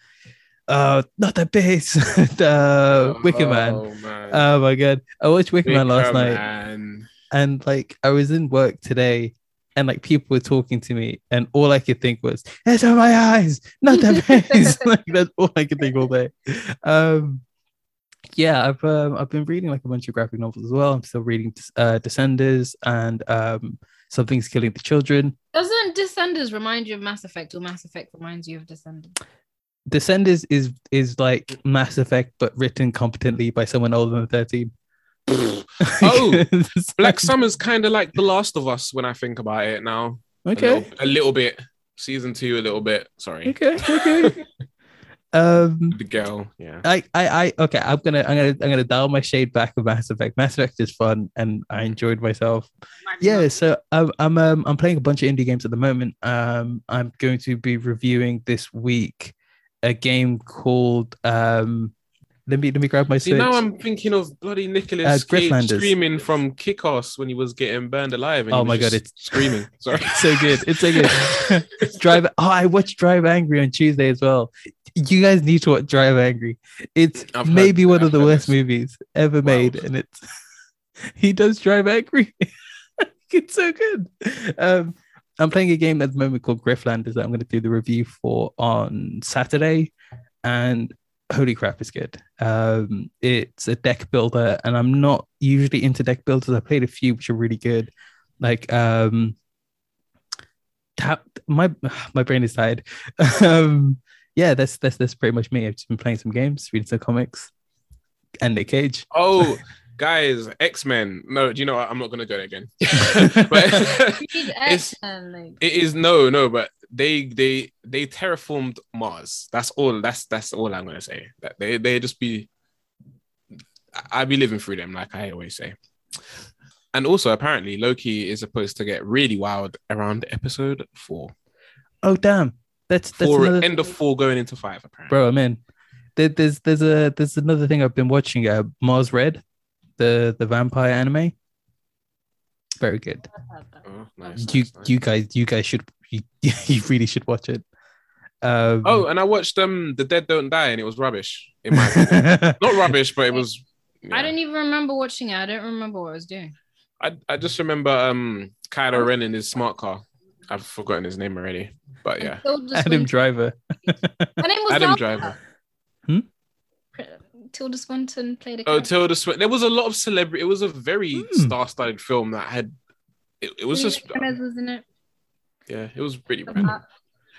uh, not that bass, the Wicker Man. oh, man. Oh my god, I watched Wicker Man last Wicker night and like I was in work today and like people were talking to me and all I could think was it's on my eyes not the face like that's all I could think all day um yeah I've um, I've been reading like a bunch of graphic novels as well I'm still reading uh Descenders and um Something's Killing the Children Doesn't Descenders remind you of Mass Effect, or Mass Effect reminds you of Descenders? Descenders is is like Mass Effect but written competently by someone older than 13 Oh, Black Summer's kind of like The Last of Us when I think about it now. A okay little, a little bit. Season two, a little bit. Sorry. okay okay um The girl. Yeah. I, I, I, okay. I'm gonna, I'm gonna, I'm gonna dial my shade back with Mass Effect. Mass Effect is fun, and I enjoyed myself. Yeah, so I'm, I'm, um, I'm playing a bunch of indie games at the moment. Um, I'm going to be reviewing this week a game called, um, let me, let me grab my See, Switch. now I'm thinking of bloody Uh, Nicolas Cage screaming from Kick-Ass when he was getting burned alive. and Oh my God, it's- screaming. Sorry. It's so good. It's so good. Drive. Oh, I watched Drive Angry on Tuesday as well. You guys need to watch Drive Angry. It's I've heard- maybe one I've of the worst this. movies ever Wow. made, and it's he does Drive Angry. it's so good. Um, I'm playing a game at the moment called Griftlands that I'm going to do the review for on Saturday, and holy crap, it's good. Um, it's a deck builder, and I'm not usually into deck builders. I played a few which are really good, like um, tap. My my brain is tired. um, yeah, that's that's that's pretty much me. I've just been playing some games, reading some comics, and Nick Cage. Oh, guys, X-Men. No, do you know what? I'm not going to go there again. but It's- it is no, no, but they they they terraformed Mars. That's all. That's that's all I'm gonna say. That they they just be. I- I be living through them, like I always say. And also, apparently, Loki is supposed to get really wild around episode four. Oh damn, that's that's Four another end of four going into five. Apparently, bro. I'm in. There, there's there's a there's another thing I've been watching. Uh, Mars Red, the the vampire anime. Very good. Oh, nice, you nice, nice. you guys you guys should you, you really should watch it. Um, Oh, and I watched um The Dead Don't Die, and it was rubbish. In my not rubbish, but it was. I yeah. don't even remember watching it. I don't remember what I was doing. I, I just remember um Kylo Ren in his smart car. I've forgotten his name already, but yeah, Adam Swinton. Driver. Her name was Adam Val- Driver. Tilda Swinton played a Oh, character. Tilda Swinton. There was a lot of celebrity. It was a very Hmm. star-studded film that had. It, it was just Jimenez was in it. yeah, it was pretty random.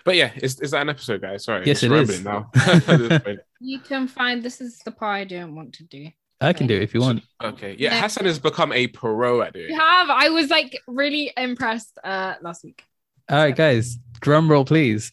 But yeah, is, is that an episode, guys? Sorry, Yes, I'm it just is. rambling Now, At this point. You can find this is the part I don't want to do. I can do it if you want. okay, yeah, Next. Hassan has become a pro at it. You have. I was like really impressed uh last week. All right, guys, drum roll, please.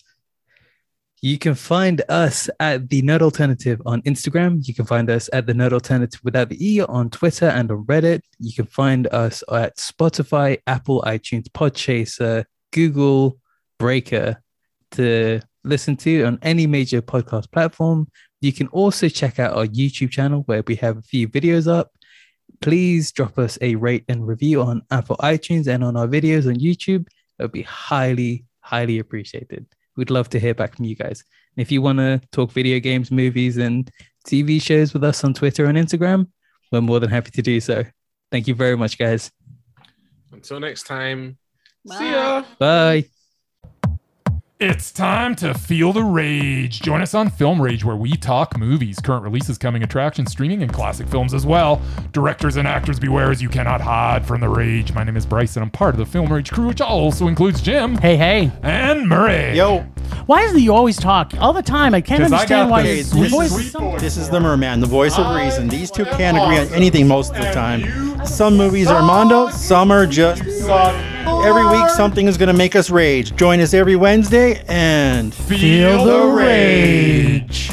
You can find us at the Nerd Alternative on Instagram. You can find us at the Nerd Alternative without the E on Twitter and on Reddit. You can find us at Spotify, Apple, iTunes, Podchaser, Google, Breaker, to listen to on any major podcast platform. You can also check out our YouTube channel where we have a few videos up. Please drop us a rate and review on Apple iTunes and on our videos on YouTube. It would be highly, highly appreciated. We'd love to hear back from you guys. And if you want to talk video games, movies, and TV shows with us on Twitter and Instagram, we're more than happy to do so. Thank you very much, guys. Until next time. Bye. See ya. Bye. It's time to feel the rage. Join us on Film Rage, where we talk movies, current releases, coming attractions, streaming, and classic films as well. Directors and actors beware as you cannot hide from the rage. My name is Bryce, and I'm part of the Film Rage crew, which also includes Jim Hey, hey. and Murray. Yo, Why is it you always talk all the time? I can't understand got why the your voice sweet is voice. this is the merman, the voice of reason. These two can't agree on anything most of the time. Some movies are mondo, some are just suck. Every week, something is going to make us rage. Join us every Wednesday and Feel the rage.